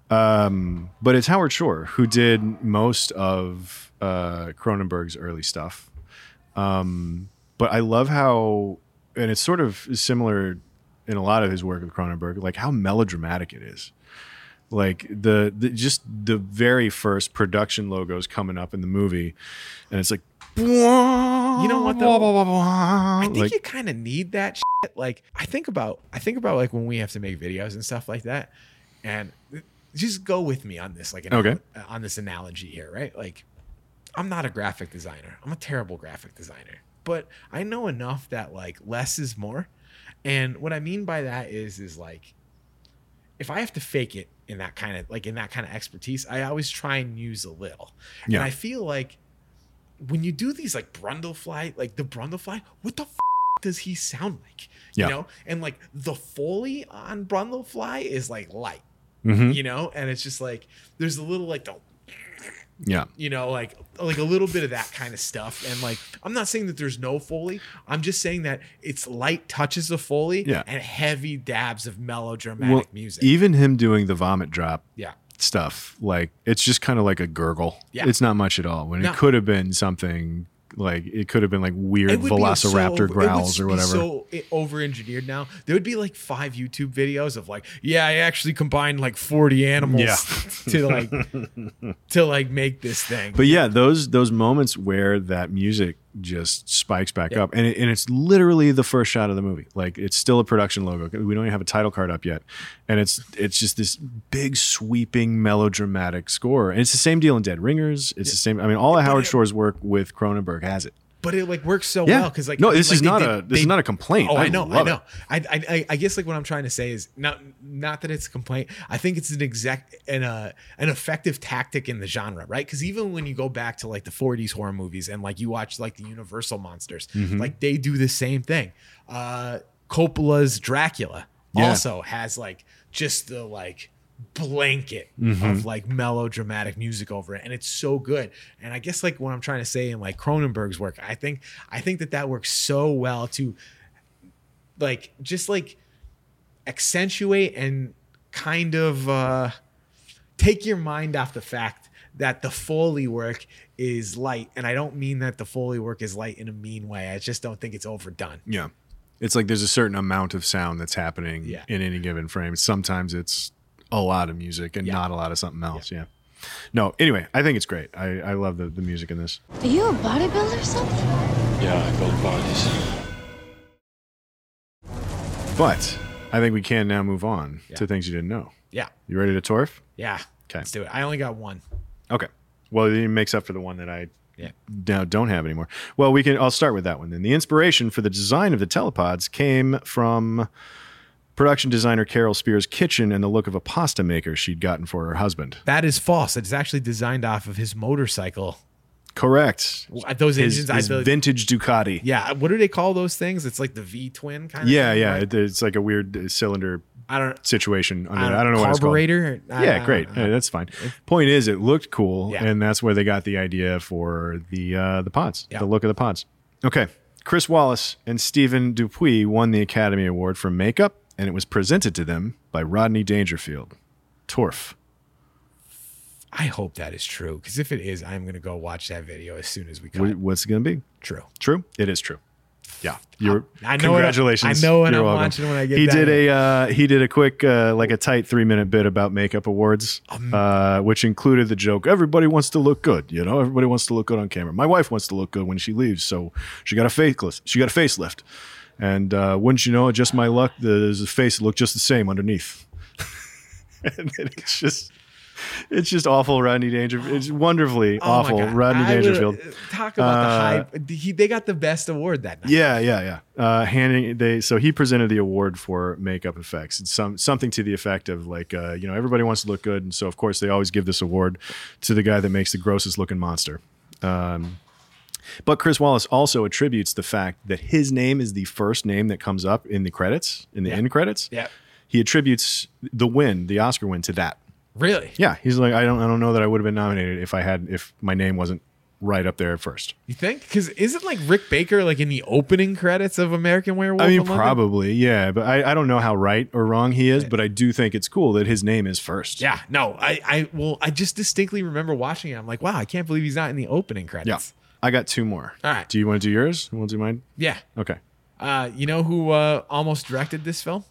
Speaker 3: Um, but it's Howard Shore who did most of uh, Cronenberg's early stuff. Um, but I love how, and it's sort of similar in a lot of his work with Cronenberg, like how melodramatic it is. Like the, the just the very first production logos coming up in the movie, and it's like,
Speaker 5: You know what though? I think
Speaker 3: like,
Speaker 5: you kind of need that shit. Like I think about I think about like when we have to make videos and stuff like that. And just go with me on this like an
Speaker 3: Okay.
Speaker 5: on this analogy here, right? Like I'm not a graphic designer. I'm a terrible graphic designer. But I know enough that like less is more. And what I mean by that is is like if I have to fake it in that kind of like in that kind of expertise, I always try and use a little.
Speaker 3: Yeah.
Speaker 5: And I feel like when you do these like Brundlefly, like the Brundlefly, what the f- does he sound like? You
Speaker 3: Yeah.
Speaker 5: know, and like the Foley on Brundlefly is like light,
Speaker 3: Mhm.
Speaker 5: you know, and it's just like there's a little like the
Speaker 3: yeah,
Speaker 5: you know like like a little bit of that kind of stuff and like i'm not saying that there's no foley i'm just saying that it's light touches of foley
Speaker 3: Yeah.
Speaker 5: and heavy dabs of melodramatic
Speaker 3: well,
Speaker 5: music
Speaker 3: even him doing the vomit drop
Speaker 5: yeah
Speaker 3: stuff, like it's just kind of like a gurgle.
Speaker 5: Yeah.
Speaker 3: It's not much at all. When
Speaker 5: No.
Speaker 3: it could have been something like it could have been like weird
Speaker 5: It would be so
Speaker 3: velociraptor
Speaker 5: it would
Speaker 3: growls or
Speaker 5: be
Speaker 3: whatever.
Speaker 5: So eh, over engineered now. There would be like five YouTube videos of like, yeah, I actually combined like forty animals
Speaker 3: Yeah.
Speaker 5: to like to like make this thing.
Speaker 3: But yeah, those those moments where that music just spikes back up, and it, and it's literally the first shot of the movie. Like it's still a production logo. We don't even have a title card up yet, and it's it's just this big sweeping melodramatic score. And it's the same deal in Dead Ringers. It's the same. I mean, all of Howard Shore's work with Cronenberg has it.
Speaker 5: But it like works so
Speaker 3: Yeah.
Speaker 5: well because like
Speaker 3: No, this
Speaker 5: like,
Speaker 3: is
Speaker 5: they
Speaker 3: not
Speaker 5: did-
Speaker 3: a- this is not a complaint.
Speaker 5: Oh, I,
Speaker 3: I
Speaker 5: know, I know. I, I I- guess like what I'm trying to say is not not that it's a complaint. I think it's an exact and uh an effective tactic in the genre, right? Because even when you go back to like the 40s horror movies and like you watch like the Universal monsters,
Speaker 3: Mhm.
Speaker 5: like they do the same thing. Uh Coppola's Dracula
Speaker 3: Yeah.
Speaker 5: also has like just the like blanket
Speaker 3: Mhm.
Speaker 5: of like melodramatic music over it and it's so good and i guess like what i'm trying to say in like cronenberg's work i think i think that that works so well to like just like accentuate and kind of uh take your mind off the fact that the foley work is light and i don't mean that the foley work is light in a mean way i just don't think it's overdone
Speaker 3: Yeah. It's like there's a certain amount of sound that's happening
Speaker 5: Yeah.
Speaker 3: in any given frame. Sometimes it's a lot of music and not a lot of something else. Yeah. No, anyway, I think it's great. I, I love the, the music in this.
Speaker 9: Are you a bodybuilder or something?
Speaker 4: Yeah, I build bodies.
Speaker 3: But I think we can now move on to things you didn't know.
Speaker 5: Yeah.
Speaker 3: You ready to torf?
Speaker 5: yeah
Speaker 3: Okay.
Speaker 5: let's do it i only got one
Speaker 3: Okay. Well, it makes up for the one that I
Speaker 5: Yeah.
Speaker 3: now don't have anymore. Well, we can. I'll start with that one then. The inspiration for the design of the telepods came from production designer Carol Spier's kitchen and the look of a pasta maker she'd gotten for her husband.
Speaker 5: That is false. It's actually designed off of his motorcycle.
Speaker 3: Correct.
Speaker 5: Those
Speaker 3: His,
Speaker 5: engines, I
Speaker 3: his
Speaker 5: feel-
Speaker 3: vintage Ducati.
Speaker 5: Yeah, what do they call those things? It's like the V twin kind of.
Speaker 3: Yeah,
Speaker 5: thing,
Speaker 3: yeah.
Speaker 5: right?
Speaker 3: It, it's like a weird uh, cylinder.
Speaker 5: I don't
Speaker 3: situation. Under,
Speaker 5: I
Speaker 3: I
Speaker 5: don't-
Speaker 3: don't, know what it's called.
Speaker 5: carburetor?
Speaker 3: Yeah, great.
Speaker 5: I-
Speaker 3: that's fine. Point is, it looked cool,
Speaker 5: Yeah.
Speaker 3: and that's where they got the idea for the uh, the pods,
Speaker 5: Yeah.
Speaker 3: the look of the pods. Okay, Chris Walas and Stephen Dupuis won the Academy Award for makeup, and it was presented to them by Rodney Dangerfield. Torf.
Speaker 5: I hope that is true because if it is, I'm gonna go watch that video as soon as we.
Speaker 3: What, what's it going to be?
Speaker 5: True.
Speaker 3: True. It is true. Yeah. You're,
Speaker 5: I know I-
Speaker 3: congratulations.
Speaker 5: I know what
Speaker 3: You're
Speaker 5: I'm
Speaker 3: welcome.
Speaker 5: watching when I get
Speaker 3: He did a uh, he did a quick uh, like a tight three minute bit about makeup awards,
Speaker 5: Um,
Speaker 3: uh, which included the joke. Everybody wants to look good, you know. Everybody wants to look good on camera. My wife wants to look good when she leaves, so she got a facelift. She got a facelift, and uh, wouldn't you know it? Just my luck, the, the face looked just the same underneath. and it's just. It's just awful, Rodney Dangerfield. It's wonderfully
Speaker 5: Oh
Speaker 3: awful, Rodney
Speaker 5: I
Speaker 3: Dangerfield.
Speaker 5: Talk about
Speaker 3: Uh,
Speaker 5: the hype. He, they got the best award that night.
Speaker 3: Yeah, yeah, yeah. Uh, handing they so he presented the award for makeup effects. It's some something to the effect of like uh, you know everybody wants to look good, and so of course they always give this award to the guy that makes the grossest looking monster. Um, but Chris Walas also attributes the fact that his name is the first name that comes up in the credits in the end credits.
Speaker 5: Yeah.
Speaker 3: He attributes the win, the Oscar win, to that.
Speaker 5: Really?
Speaker 3: Yeah, he's like I don't I don't know that I would have been nominated if I had if my name wasn't right up there at first.
Speaker 5: You think? Because isn't like Rick Baker like in the opening credits of American Werewolf?
Speaker 3: I mean, probably, yeah, but I, I don't know how right or wrong he is, but I do think it's cool that his name is first.
Speaker 5: Yeah. No. I. I. Well. I just distinctly remember watching it. I'm like, wow. I can't believe he's not in the opening credits.
Speaker 3: I got two more.
Speaker 5: All right.
Speaker 3: Do you want to do yours? We'll do mine.
Speaker 5: Yeah.
Speaker 3: Okay.
Speaker 5: Uh, you know who uh, almost directed this film?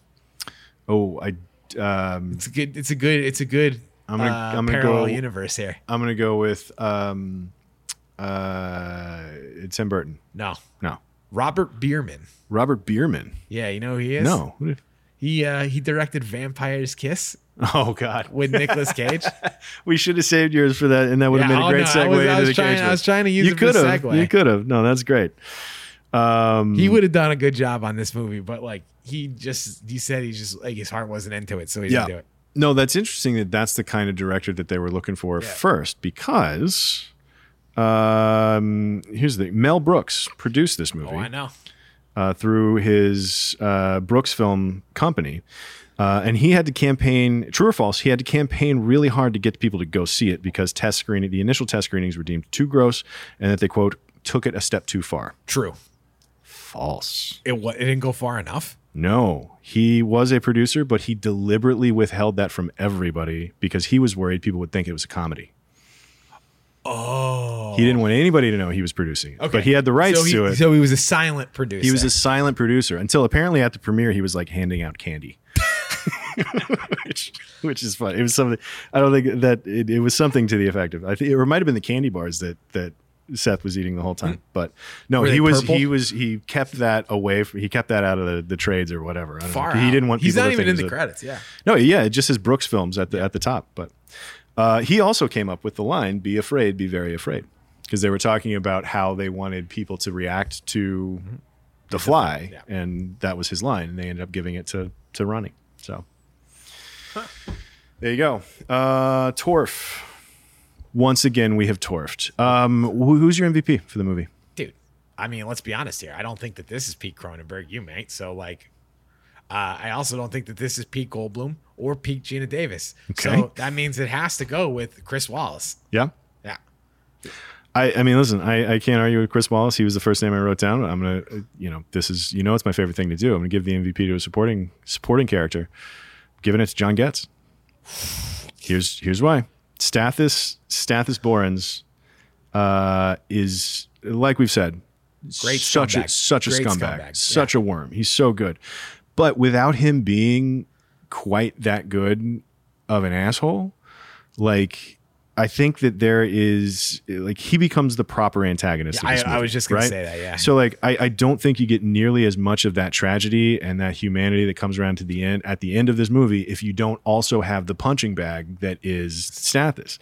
Speaker 3: Oh, I. Um,
Speaker 5: It's a good. It's a good. It's a good.
Speaker 3: I'm gonna-
Speaker 5: uh,
Speaker 3: I'm gonna
Speaker 5: parallel
Speaker 3: go-
Speaker 5: universe here.
Speaker 3: I'm gonna go with um, uh, Tim Burton.
Speaker 5: No,
Speaker 3: No,
Speaker 5: Robert Bierman.
Speaker 3: Robert Bierman.
Speaker 5: Yeah, you know who he is.
Speaker 3: No.
Speaker 5: he uh, he directed Vampire's Kiss
Speaker 3: Oh God.
Speaker 5: with Nicolas Cage.
Speaker 3: We should have saved yours for that, and that would have
Speaker 5: Yeah,
Speaker 3: been a
Speaker 5: oh,
Speaker 3: great
Speaker 5: no, I
Speaker 3: segue
Speaker 5: was- I
Speaker 3: into
Speaker 5: was
Speaker 3: the
Speaker 5: trying-
Speaker 3: Cage.
Speaker 5: I was trying to use
Speaker 3: You could have.
Speaker 5: segue.
Speaker 3: You could have. No, that's great. Um,
Speaker 5: he would have done a good job on this movie, but like he just he said he just like his heart wasn't into it, so he
Speaker 3: yeah.
Speaker 5: didn't do it.
Speaker 3: No, that's interesting that that's the kind of director that they were looking for first because um, here's the thing. Mel Brooks produced this movie.
Speaker 5: Oh, I know.
Speaker 3: uh, through his uh, Brooks Film Company. Uh, and he had to campaign, true or false, he had to campaign really hard to get people to go see it because test screening, the initial test screenings were deemed too gross and that they, quote, took it a step too far.
Speaker 5: True.
Speaker 3: False.
Speaker 5: It it didn't go far enough.
Speaker 3: No, he was a producer, but he deliberately withheld that from everybody because he was worried people would think it was a comedy.
Speaker 5: Oh.
Speaker 3: He didn't want anybody to know he was producing it,
Speaker 5: Okay.
Speaker 3: but he had the rights
Speaker 5: so he,
Speaker 3: to it.
Speaker 5: So he was a silent producer.
Speaker 3: He was a silent producer until apparently at the premiere he was like handing out candy, which, which is fun. It was something I don't think that it, it was something to the effect of. I think it might have been the candy bars that that Seth was eating the whole time. But no,
Speaker 5: Hmm. Were
Speaker 3: he was
Speaker 5: purple?
Speaker 3: he was he kept that away. From, he kept that out of the, the trades or whatever. I don't
Speaker 5: far.
Speaker 3: know. He didn't want
Speaker 5: He's
Speaker 3: people
Speaker 5: not
Speaker 3: to
Speaker 5: even in the credits. Yeah.
Speaker 3: no, yeah, it just says Brooks Films at the at the top. But uh, he also came up with the line "Be afraid, be very afraid," because they were talking about how they wanted people to react to The Fly,
Speaker 5: yeah.
Speaker 3: and that was his line, and they ended up giving it to to Ronnie. So there you go. Uh, Torf. Once again, we have torfed. Um, who- who's your MVP for the movie?
Speaker 5: dude. I mean, let's be honest here. I don't think that this is Pete Cronenberg. You mate. So like, uh, I also don't think that this is Pete Goldblum or Pete Geena Davis.
Speaker 3: Okay.
Speaker 5: So that means it has to go with Chris Walas.
Speaker 3: Yeah.
Speaker 5: Yeah.
Speaker 3: I, I mean, listen, I, I can't argue with Chris Walas. He was the first name I wrote down. I'm gonna, uh, you know, this is, you know, it's my favorite thing to do. I'm gonna give the MVP to a supporting supporting character. Giving it to John Getz. Here's here's why. Stathis Stathis Borans uh, is like we've said,
Speaker 5: Great
Speaker 3: such a such a scumbag,
Speaker 5: scumbag,
Speaker 3: such a worm. He's so good, but without him being quite that good of an asshole, like I think that there is like he becomes the proper antagonist.
Speaker 5: Yeah,
Speaker 3: of this
Speaker 5: I- I was just gonna
Speaker 3: right?
Speaker 5: say that, yeah.
Speaker 3: So like I, I don't think you get nearly as much of that tragedy and that humanity that comes around to the end at the end of this movie if you don't also have the punching bag that is Stathis.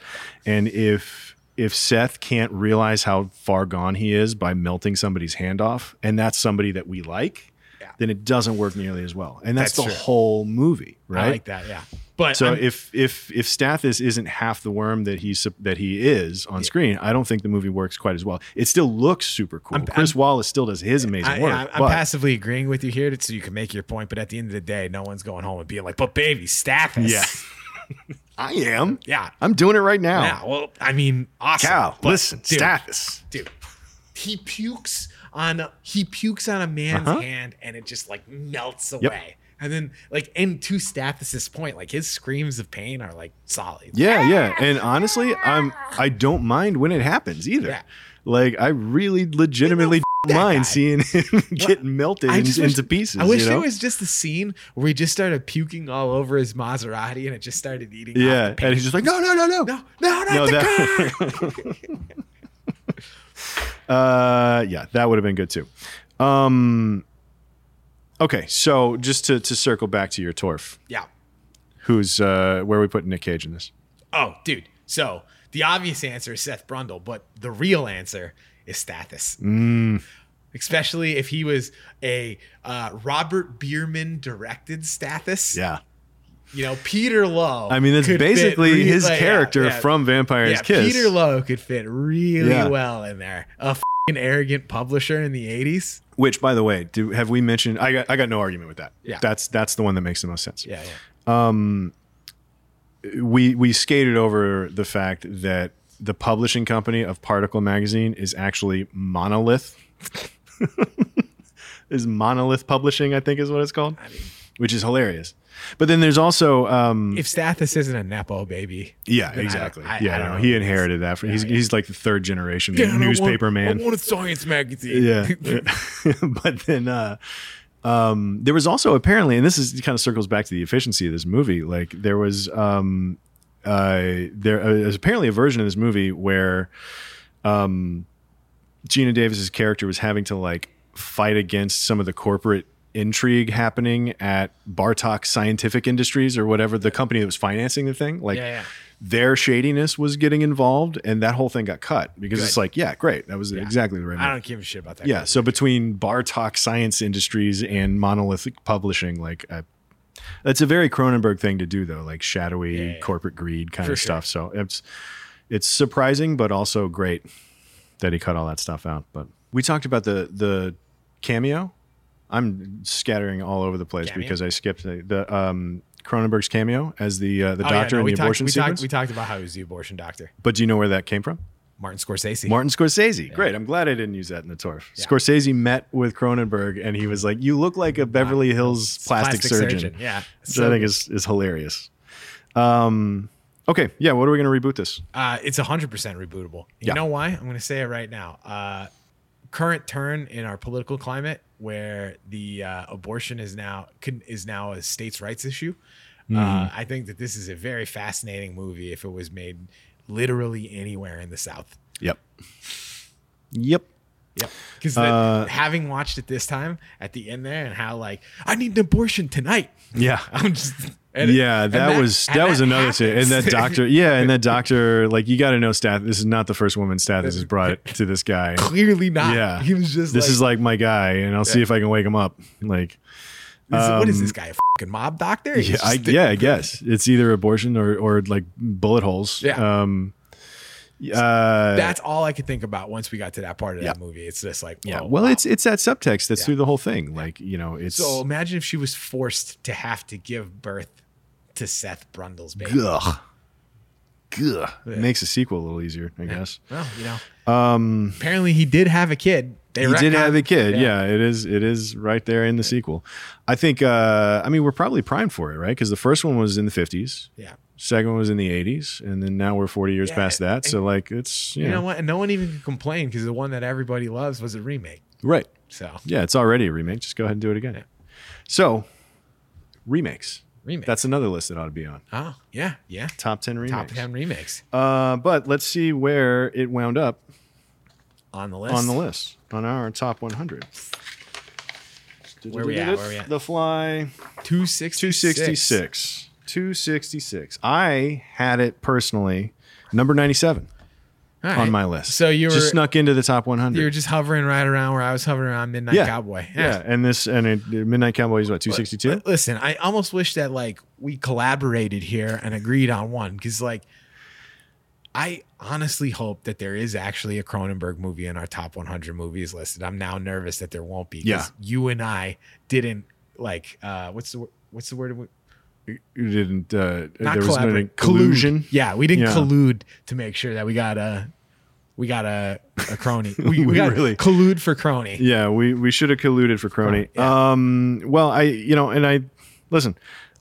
Speaker 3: And if if Seth can't realize how far gone he is by melting somebody's hand off, and that's somebody that we like, then it doesn't work nearly as well. And that's,
Speaker 5: That's
Speaker 3: the
Speaker 5: true.
Speaker 3: whole movie, right?
Speaker 5: I like that. Yeah. But
Speaker 3: so
Speaker 5: I'm-
Speaker 3: if if if Stathis isn't half the worm that he's that he is on screen, I don't think the movie works quite as well. It still looks super cool.
Speaker 5: I'm-
Speaker 3: Chris
Speaker 5: I'm-
Speaker 3: Walas still does his amazing
Speaker 5: I,
Speaker 3: work.
Speaker 5: I, I'm
Speaker 3: but-
Speaker 5: passively agreeing with you here so you can make your point. But at the end of the day, no one's going home and being like, but baby, Stathis.
Speaker 3: Yeah. I am.
Speaker 5: Yeah.
Speaker 3: I'm doing it right now.
Speaker 5: Yeah. Well, I mean, awesome.
Speaker 3: Cal,
Speaker 5: but,
Speaker 3: listen,
Speaker 5: dude,
Speaker 3: Stathis.
Speaker 5: Dude, he pukes on he pukes on a man's
Speaker 3: Uh-huh.
Speaker 5: hand and it just like melts
Speaker 3: Yep.
Speaker 5: And then like and to Stathis's point, like his screams of pain are like solid.
Speaker 3: Yeah, yeah. And honestly, I'm I don't mind when it happens either.
Speaker 5: Yeah.
Speaker 3: Like I really legitimately don't mind seeing him get melted in-
Speaker 5: wish-
Speaker 3: into pieces.
Speaker 5: I wish
Speaker 3: you know?
Speaker 5: there was just a scene where he just started puking all over his Maserati and it just started eating.
Speaker 3: Yeah, and he's just like, no, no, no, no,
Speaker 5: no, no, not
Speaker 3: No,
Speaker 5: the
Speaker 3: that-
Speaker 5: car.
Speaker 3: Uh, yeah, that would have been good too. Um, okay, so just to to circle back to your Torf,
Speaker 5: yeah.
Speaker 3: who's uh, where are we putting Nick Cage in this?
Speaker 5: Oh, dude. So the obvious answer is Seth Brundle, but the real answer is Stathis.
Speaker 3: Mm.
Speaker 5: Especially if he was a uh, Robert Bierman directed Stathis.
Speaker 3: Yeah,
Speaker 5: You know, Peter Loew.
Speaker 3: I mean that's
Speaker 5: fit
Speaker 3: basically his
Speaker 5: like,
Speaker 3: character
Speaker 5: yeah.
Speaker 3: from Vampire's
Speaker 5: Yeah,
Speaker 3: Kiss.
Speaker 5: Peter Loew could fit really
Speaker 3: Yeah.
Speaker 5: well in there. A fing arrogant publisher in the 80s.
Speaker 3: Which, by the way, do have we mentioned? I got I got no argument with that.
Speaker 5: Yeah.
Speaker 3: that's that's the one that makes the most sense.
Speaker 5: Yeah, yeah.
Speaker 3: Um, we we skated over the fact that the publishing company of Particle Magazine is actually Monolith. is Monolith Publishing, I think, is what it's called. which is hilarious. But then there's also um,
Speaker 5: If Stathis isn't a nepo baby,
Speaker 3: yeah,
Speaker 5: then I-
Speaker 3: exactly.
Speaker 5: I-
Speaker 3: yeah,
Speaker 5: I
Speaker 3: no, he inherited that. From, he's
Speaker 5: Yeah, yeah.
Speaker 3: he's like the third generation
Speaker 5: Yeah,
Speaker 3: newspaper
Speaker 5: want-
Speaker 3: man.
Speaker 5: I want a science magazine.
Speaker 3: yeah. but then uh um there was also apparently and this is kind of circles back to the efficiency of this movie like there was um uh there uh, is apparently a version of this movie where um Geena Davis's character was having to like fight against some of the corporate intrigue happening at Bartok Scientific Industries or whatever the company that was financing the thing like
Speaker 5: Yeah, yeah.
Speaker 3: their shadiness was getting involved and that whole thing got cut because
Speaker 5: Good.
Speaker 3: it's like yeah great that was exactly the right
Speaker 5: I don't give a shit about that.
Speaker 3: Yeah. So between Bartok Science Industries and Monolithic Publishing, like uh, that's a very Cronenberg thing to do, though, like shadowy
Speaker 5: Yeah, yeah.
Speaker 3: corporate greed kind
Speaker 5: For
Speaker 3: of
Speaker 5: sure.
Speaker 3: stuff. So it's it's surprising, but also great that he cut all that stuff out. But we talked about the the cameo. I'm scattering all over the place
Speaker 5: Cameo?
Speaker 3: because I skipped the, the um, Cronenberg's cameo as the uh, the
Speaker 5: Oh, yeah,
Speaker 3: doctor
Speaker 5: no,
Speaker 3: in the
Speaker 5: talked-
Speaker 3: abortion
Speaker 5: we
Speaker 3: sequence.
Speaker 5: talked, we talked about how he was the abortion doctor.
Speaker 3: but do you know where that came from?
Speaker 5: Martin Scorsese.
Speaker 3: Martin Scorsese. Great. I'm glad I didn't use that in the tour. Scorsese met with Cronenberg and he was like, You look like a Beverly Hills plastic,
Speaker 5: Plastic
Speaker 3: surgeon.
Speaker 5: surgeon, yeah.
Speaker 3: Which
Speaker 5: So
Speaker 3: I think is, is hilarious. Um, okay. Yeah. What are we going to reboot this?
Speaker 5: Uh, it's 100% rebootable. You
Speaker 3: Yeah.
Speaker 5: know why? I'm going to say it right now. Uh, current turn in our political climate where the uh, abortion is now is now a states' rights issue. Uh,
Speaker 3: Mhm.
Speaker 5: I think that this is a very fascinating movie if it was made literally anywhere in the South.
Speaker 3: Yep. Yep.
Speaker 5: Yep. Because
Speaker 3: Uh,
Speaker 5: having watched it this time at the end there and how like I need an abortion tonight.
Speaker 3: Yeah.
Speaker 5: I'm just and-
Speaker 3: yeah,
Speaker 5: and
Speaker 3: that, was that was another thing. And that doctor, yeah, and that doctor, like you got to know Stath. This is not the first woman Stathis has brought to this guy.
Speaker 5: Clearly not.
Speaker 3: Yeah,
Speaker 5: He was just
Speaker 3: this
Speaker 5: like-
Speaker 3: is like my guy, and I'll see if I can wake him up. Like,
Speaker 5: Is- what is
Speaker 3: um,
Speaker 5: this guy? A fucking mob doctor? He's
Speaker 3: Yeah, I, yeah, I guess it's either abortion or or like bullet holes.
Speaker 5: Yeah.
Speaker 3: Um, uh,
Speaker 5: That's all I could think about once we got to that part of that movie. It's just like,
Speaker 3: yeah. Well,
Speaker 5: wow.
Speaker 3: it's it's that subtext that's through the whole thing. Like you know, it's
Speaker 5: so imagine if she was forced to have to give birth to Seth Brundle's baby.
Speaker 3: Ugh. Ugh.
Speaker 5: Yeah.
Speaker 3: Makes a sequel a little easier, I guess.
Speaker 5: Well, you know,
Speaker 3: Um,
Speaker 5: apparently he did have a kid. They
Speaker 3: he did have a kid. Yeah. it is. It is right there in the sequel. I think. Uh, I mean, we're probably primed for it, right? Because the first one was in the fifties.
Speaker 5: Yeah.
Speaker 3: Second one was in the eighties, and then now we're forty years
Speaker 5: Yeah,
Speaker 3: past that. So like, it's you,
Speaker 5: You know
Speaker 3: know,
Speaker 5: what? And no one even could complain because the one that everybody loves was a remake.
Speaker 3: right.
Speaker 5: So
Speaker 3: Yeah, it's already a remake. Just go ahead and do it again. So, remakes.
Speaker 5: Remake.
Speaker 3: That's another list that ought to be on.
Speaker 5: Oh yeah, yeah.
Speaker 3: Top 10 remakes.
Speaker 5: Top ten remakes
Speaker 3: Uh, but let's see where it wound up
Speaker 5: on the list.
Speaker 3: on the list, on our top 100.
Speaker 5: Where we at? Where we at?
Speaker 3: The Fly.
Speaker 5: Two sixty
Speaker 3: 266. 266. I had it personally number 97
Speaker 5: All
Speaker 3: on my list.
Speaker 5: So you were
Speaker 3: just snuck into the top 100.
Speaker 5: you were just hovering right around where I was hovering around Midnight
Speaker 3: yeah.
Speaker 5: Cowboy.
Speaker 3: Yeah. And this, and it, Midnight Cowboy is what, 262?
Speaker 5: But listen, I almost wish that like we collaborated here and agreed on one because like I honestly hope that there is actually a Cronenberg movie in our top 100 movies listed. I'm now nervous that there won't be. 'cause
Speaker 3: Yeah.
Speaker 5: you and I didn't like uh, what's the what's the word?
Speaker 3: You didn't, uh,
Speaker 5: Not
Speaker 3: there was no
Speaker 5: collaborate,
Speaker 3: collusion.
Speaker 5: Yeah, we didn't
Speaker 3: Yeah.
Speaker 5: collude to make sure that we got a we got a a crony. We, we,
Speaker 3: We
Speaker 5: got
Speaker 3: really-
Speaker 5: collude for crony.
Speaker 3: Yeah, we we should have colluded for Crony. Um, well, I you know, and I listen.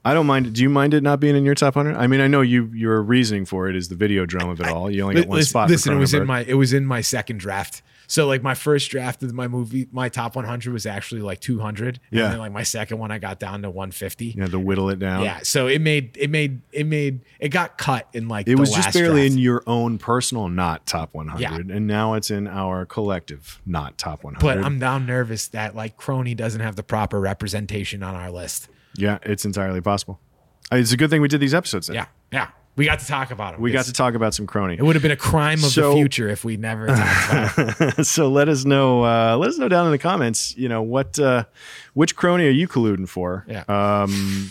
Speaker 3: I don't mind. It do you mind it not being in your top hundred? I mean, I know you your reasoning for it is the Videodrome of it all. You only got one
Speaker 5: listen,
Speaker 3: spot.
Speaker 5: listen, it was in my it was in my second draft. So like my first draft of my movie, my top 100 was actually like 200.
Speaker 3: Yeah.
Speaker 5: And then like my second one, I got down to 150.
Speaker 3: Yeah, to whittle it down.
Speaker 5: Yeah. So it made it made it made it got cut in like
Speaker 3: It was just barely
Speaker 5: draft.
Speaker 3: in your own personal not top 100,
Speaker 5: Yeah.
Speaker 3: and now it's in our collective not top 100.
Speaker 5: But I'm now nervous that like Crony doesn't have the proper representation on our list.
Speaker 3: yeah, it's entirely possible. Uh, It's a good thing we did these episodes. Then.
Speaker 5: Yeah. Yeah. We got to talk about him.
Speaker 3: we got to talk about some Crony.
Speaker 5: It would have been a crime of
Speaker 3: So-
Speaker 5: the future if we never talked about it.
Speaker 3: so let us know. Uh, let us know down in the comments. You know what? Uh, which crony are you colluding for?
Speaker 5: Yeah.
Speaker 3: Um,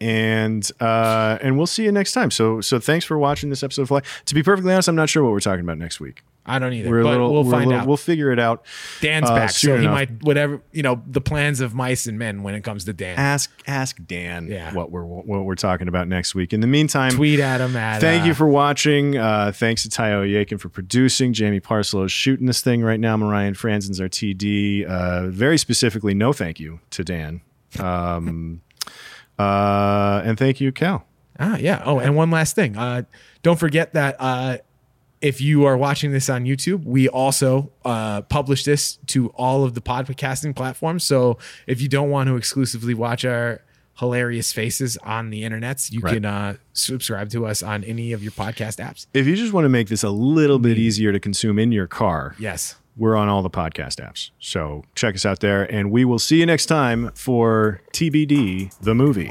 Speaker 3: and uh, and we'll see you next time. So so thanks for watching this episode of Fly. To be perfectly honest, I'm not sure what we're talking about next week.
Speaker 5: I don't either.
Speaker 3: We're
Speaker 5: but
Speaker 3: little.
Speaker 5: we'll find
Speaker 3: little-
Speaker 5: out.
Speaker 3: We'll figure it out.
Speaker 5: Dan's
Speaker 3: uh,
Speaker 5: back, so he
Speaker 3: enough.
Speaker 5: might whatever you know the plans of mice and men when it comes to Dan.
Speaker 3: ask ask Dan
Speaker 5: Yeah.
Speaker 3: what we're what we're talking about next week. In the meantime,
Speaker 5: Tweet at him at.
Speaker 3: Thank
Speaker 5: uh,
Speaker 3: you for watching. Uh, thanks to Tayo Oyekan for producing. Jamie is shooting this thing right now. Marhyan Franzen's our TD. Uh, very specifically, no thank you to Dan. Um, Uh, and thank you, Cal.
Speaker 5: Ah, yeah. Oh, and one last thing. Uh, don't forget that uh, if you are watching this on YouTube, we also uh, publish this to all of the podcasting platforms. So if you don't want to exclusively watch our hilarious faces on the internets, you
Speaker 3: Right.
Speaker 5: can uh, subscribe to us on any of your podcast apps.
Speaker 3: If you just want to make this a little bit easier to consume in your car,
Speaker 5: Yes.
Speaker 3: we're on all the podcast apps. So check us out there, and we will see you next time for TBD, the movie.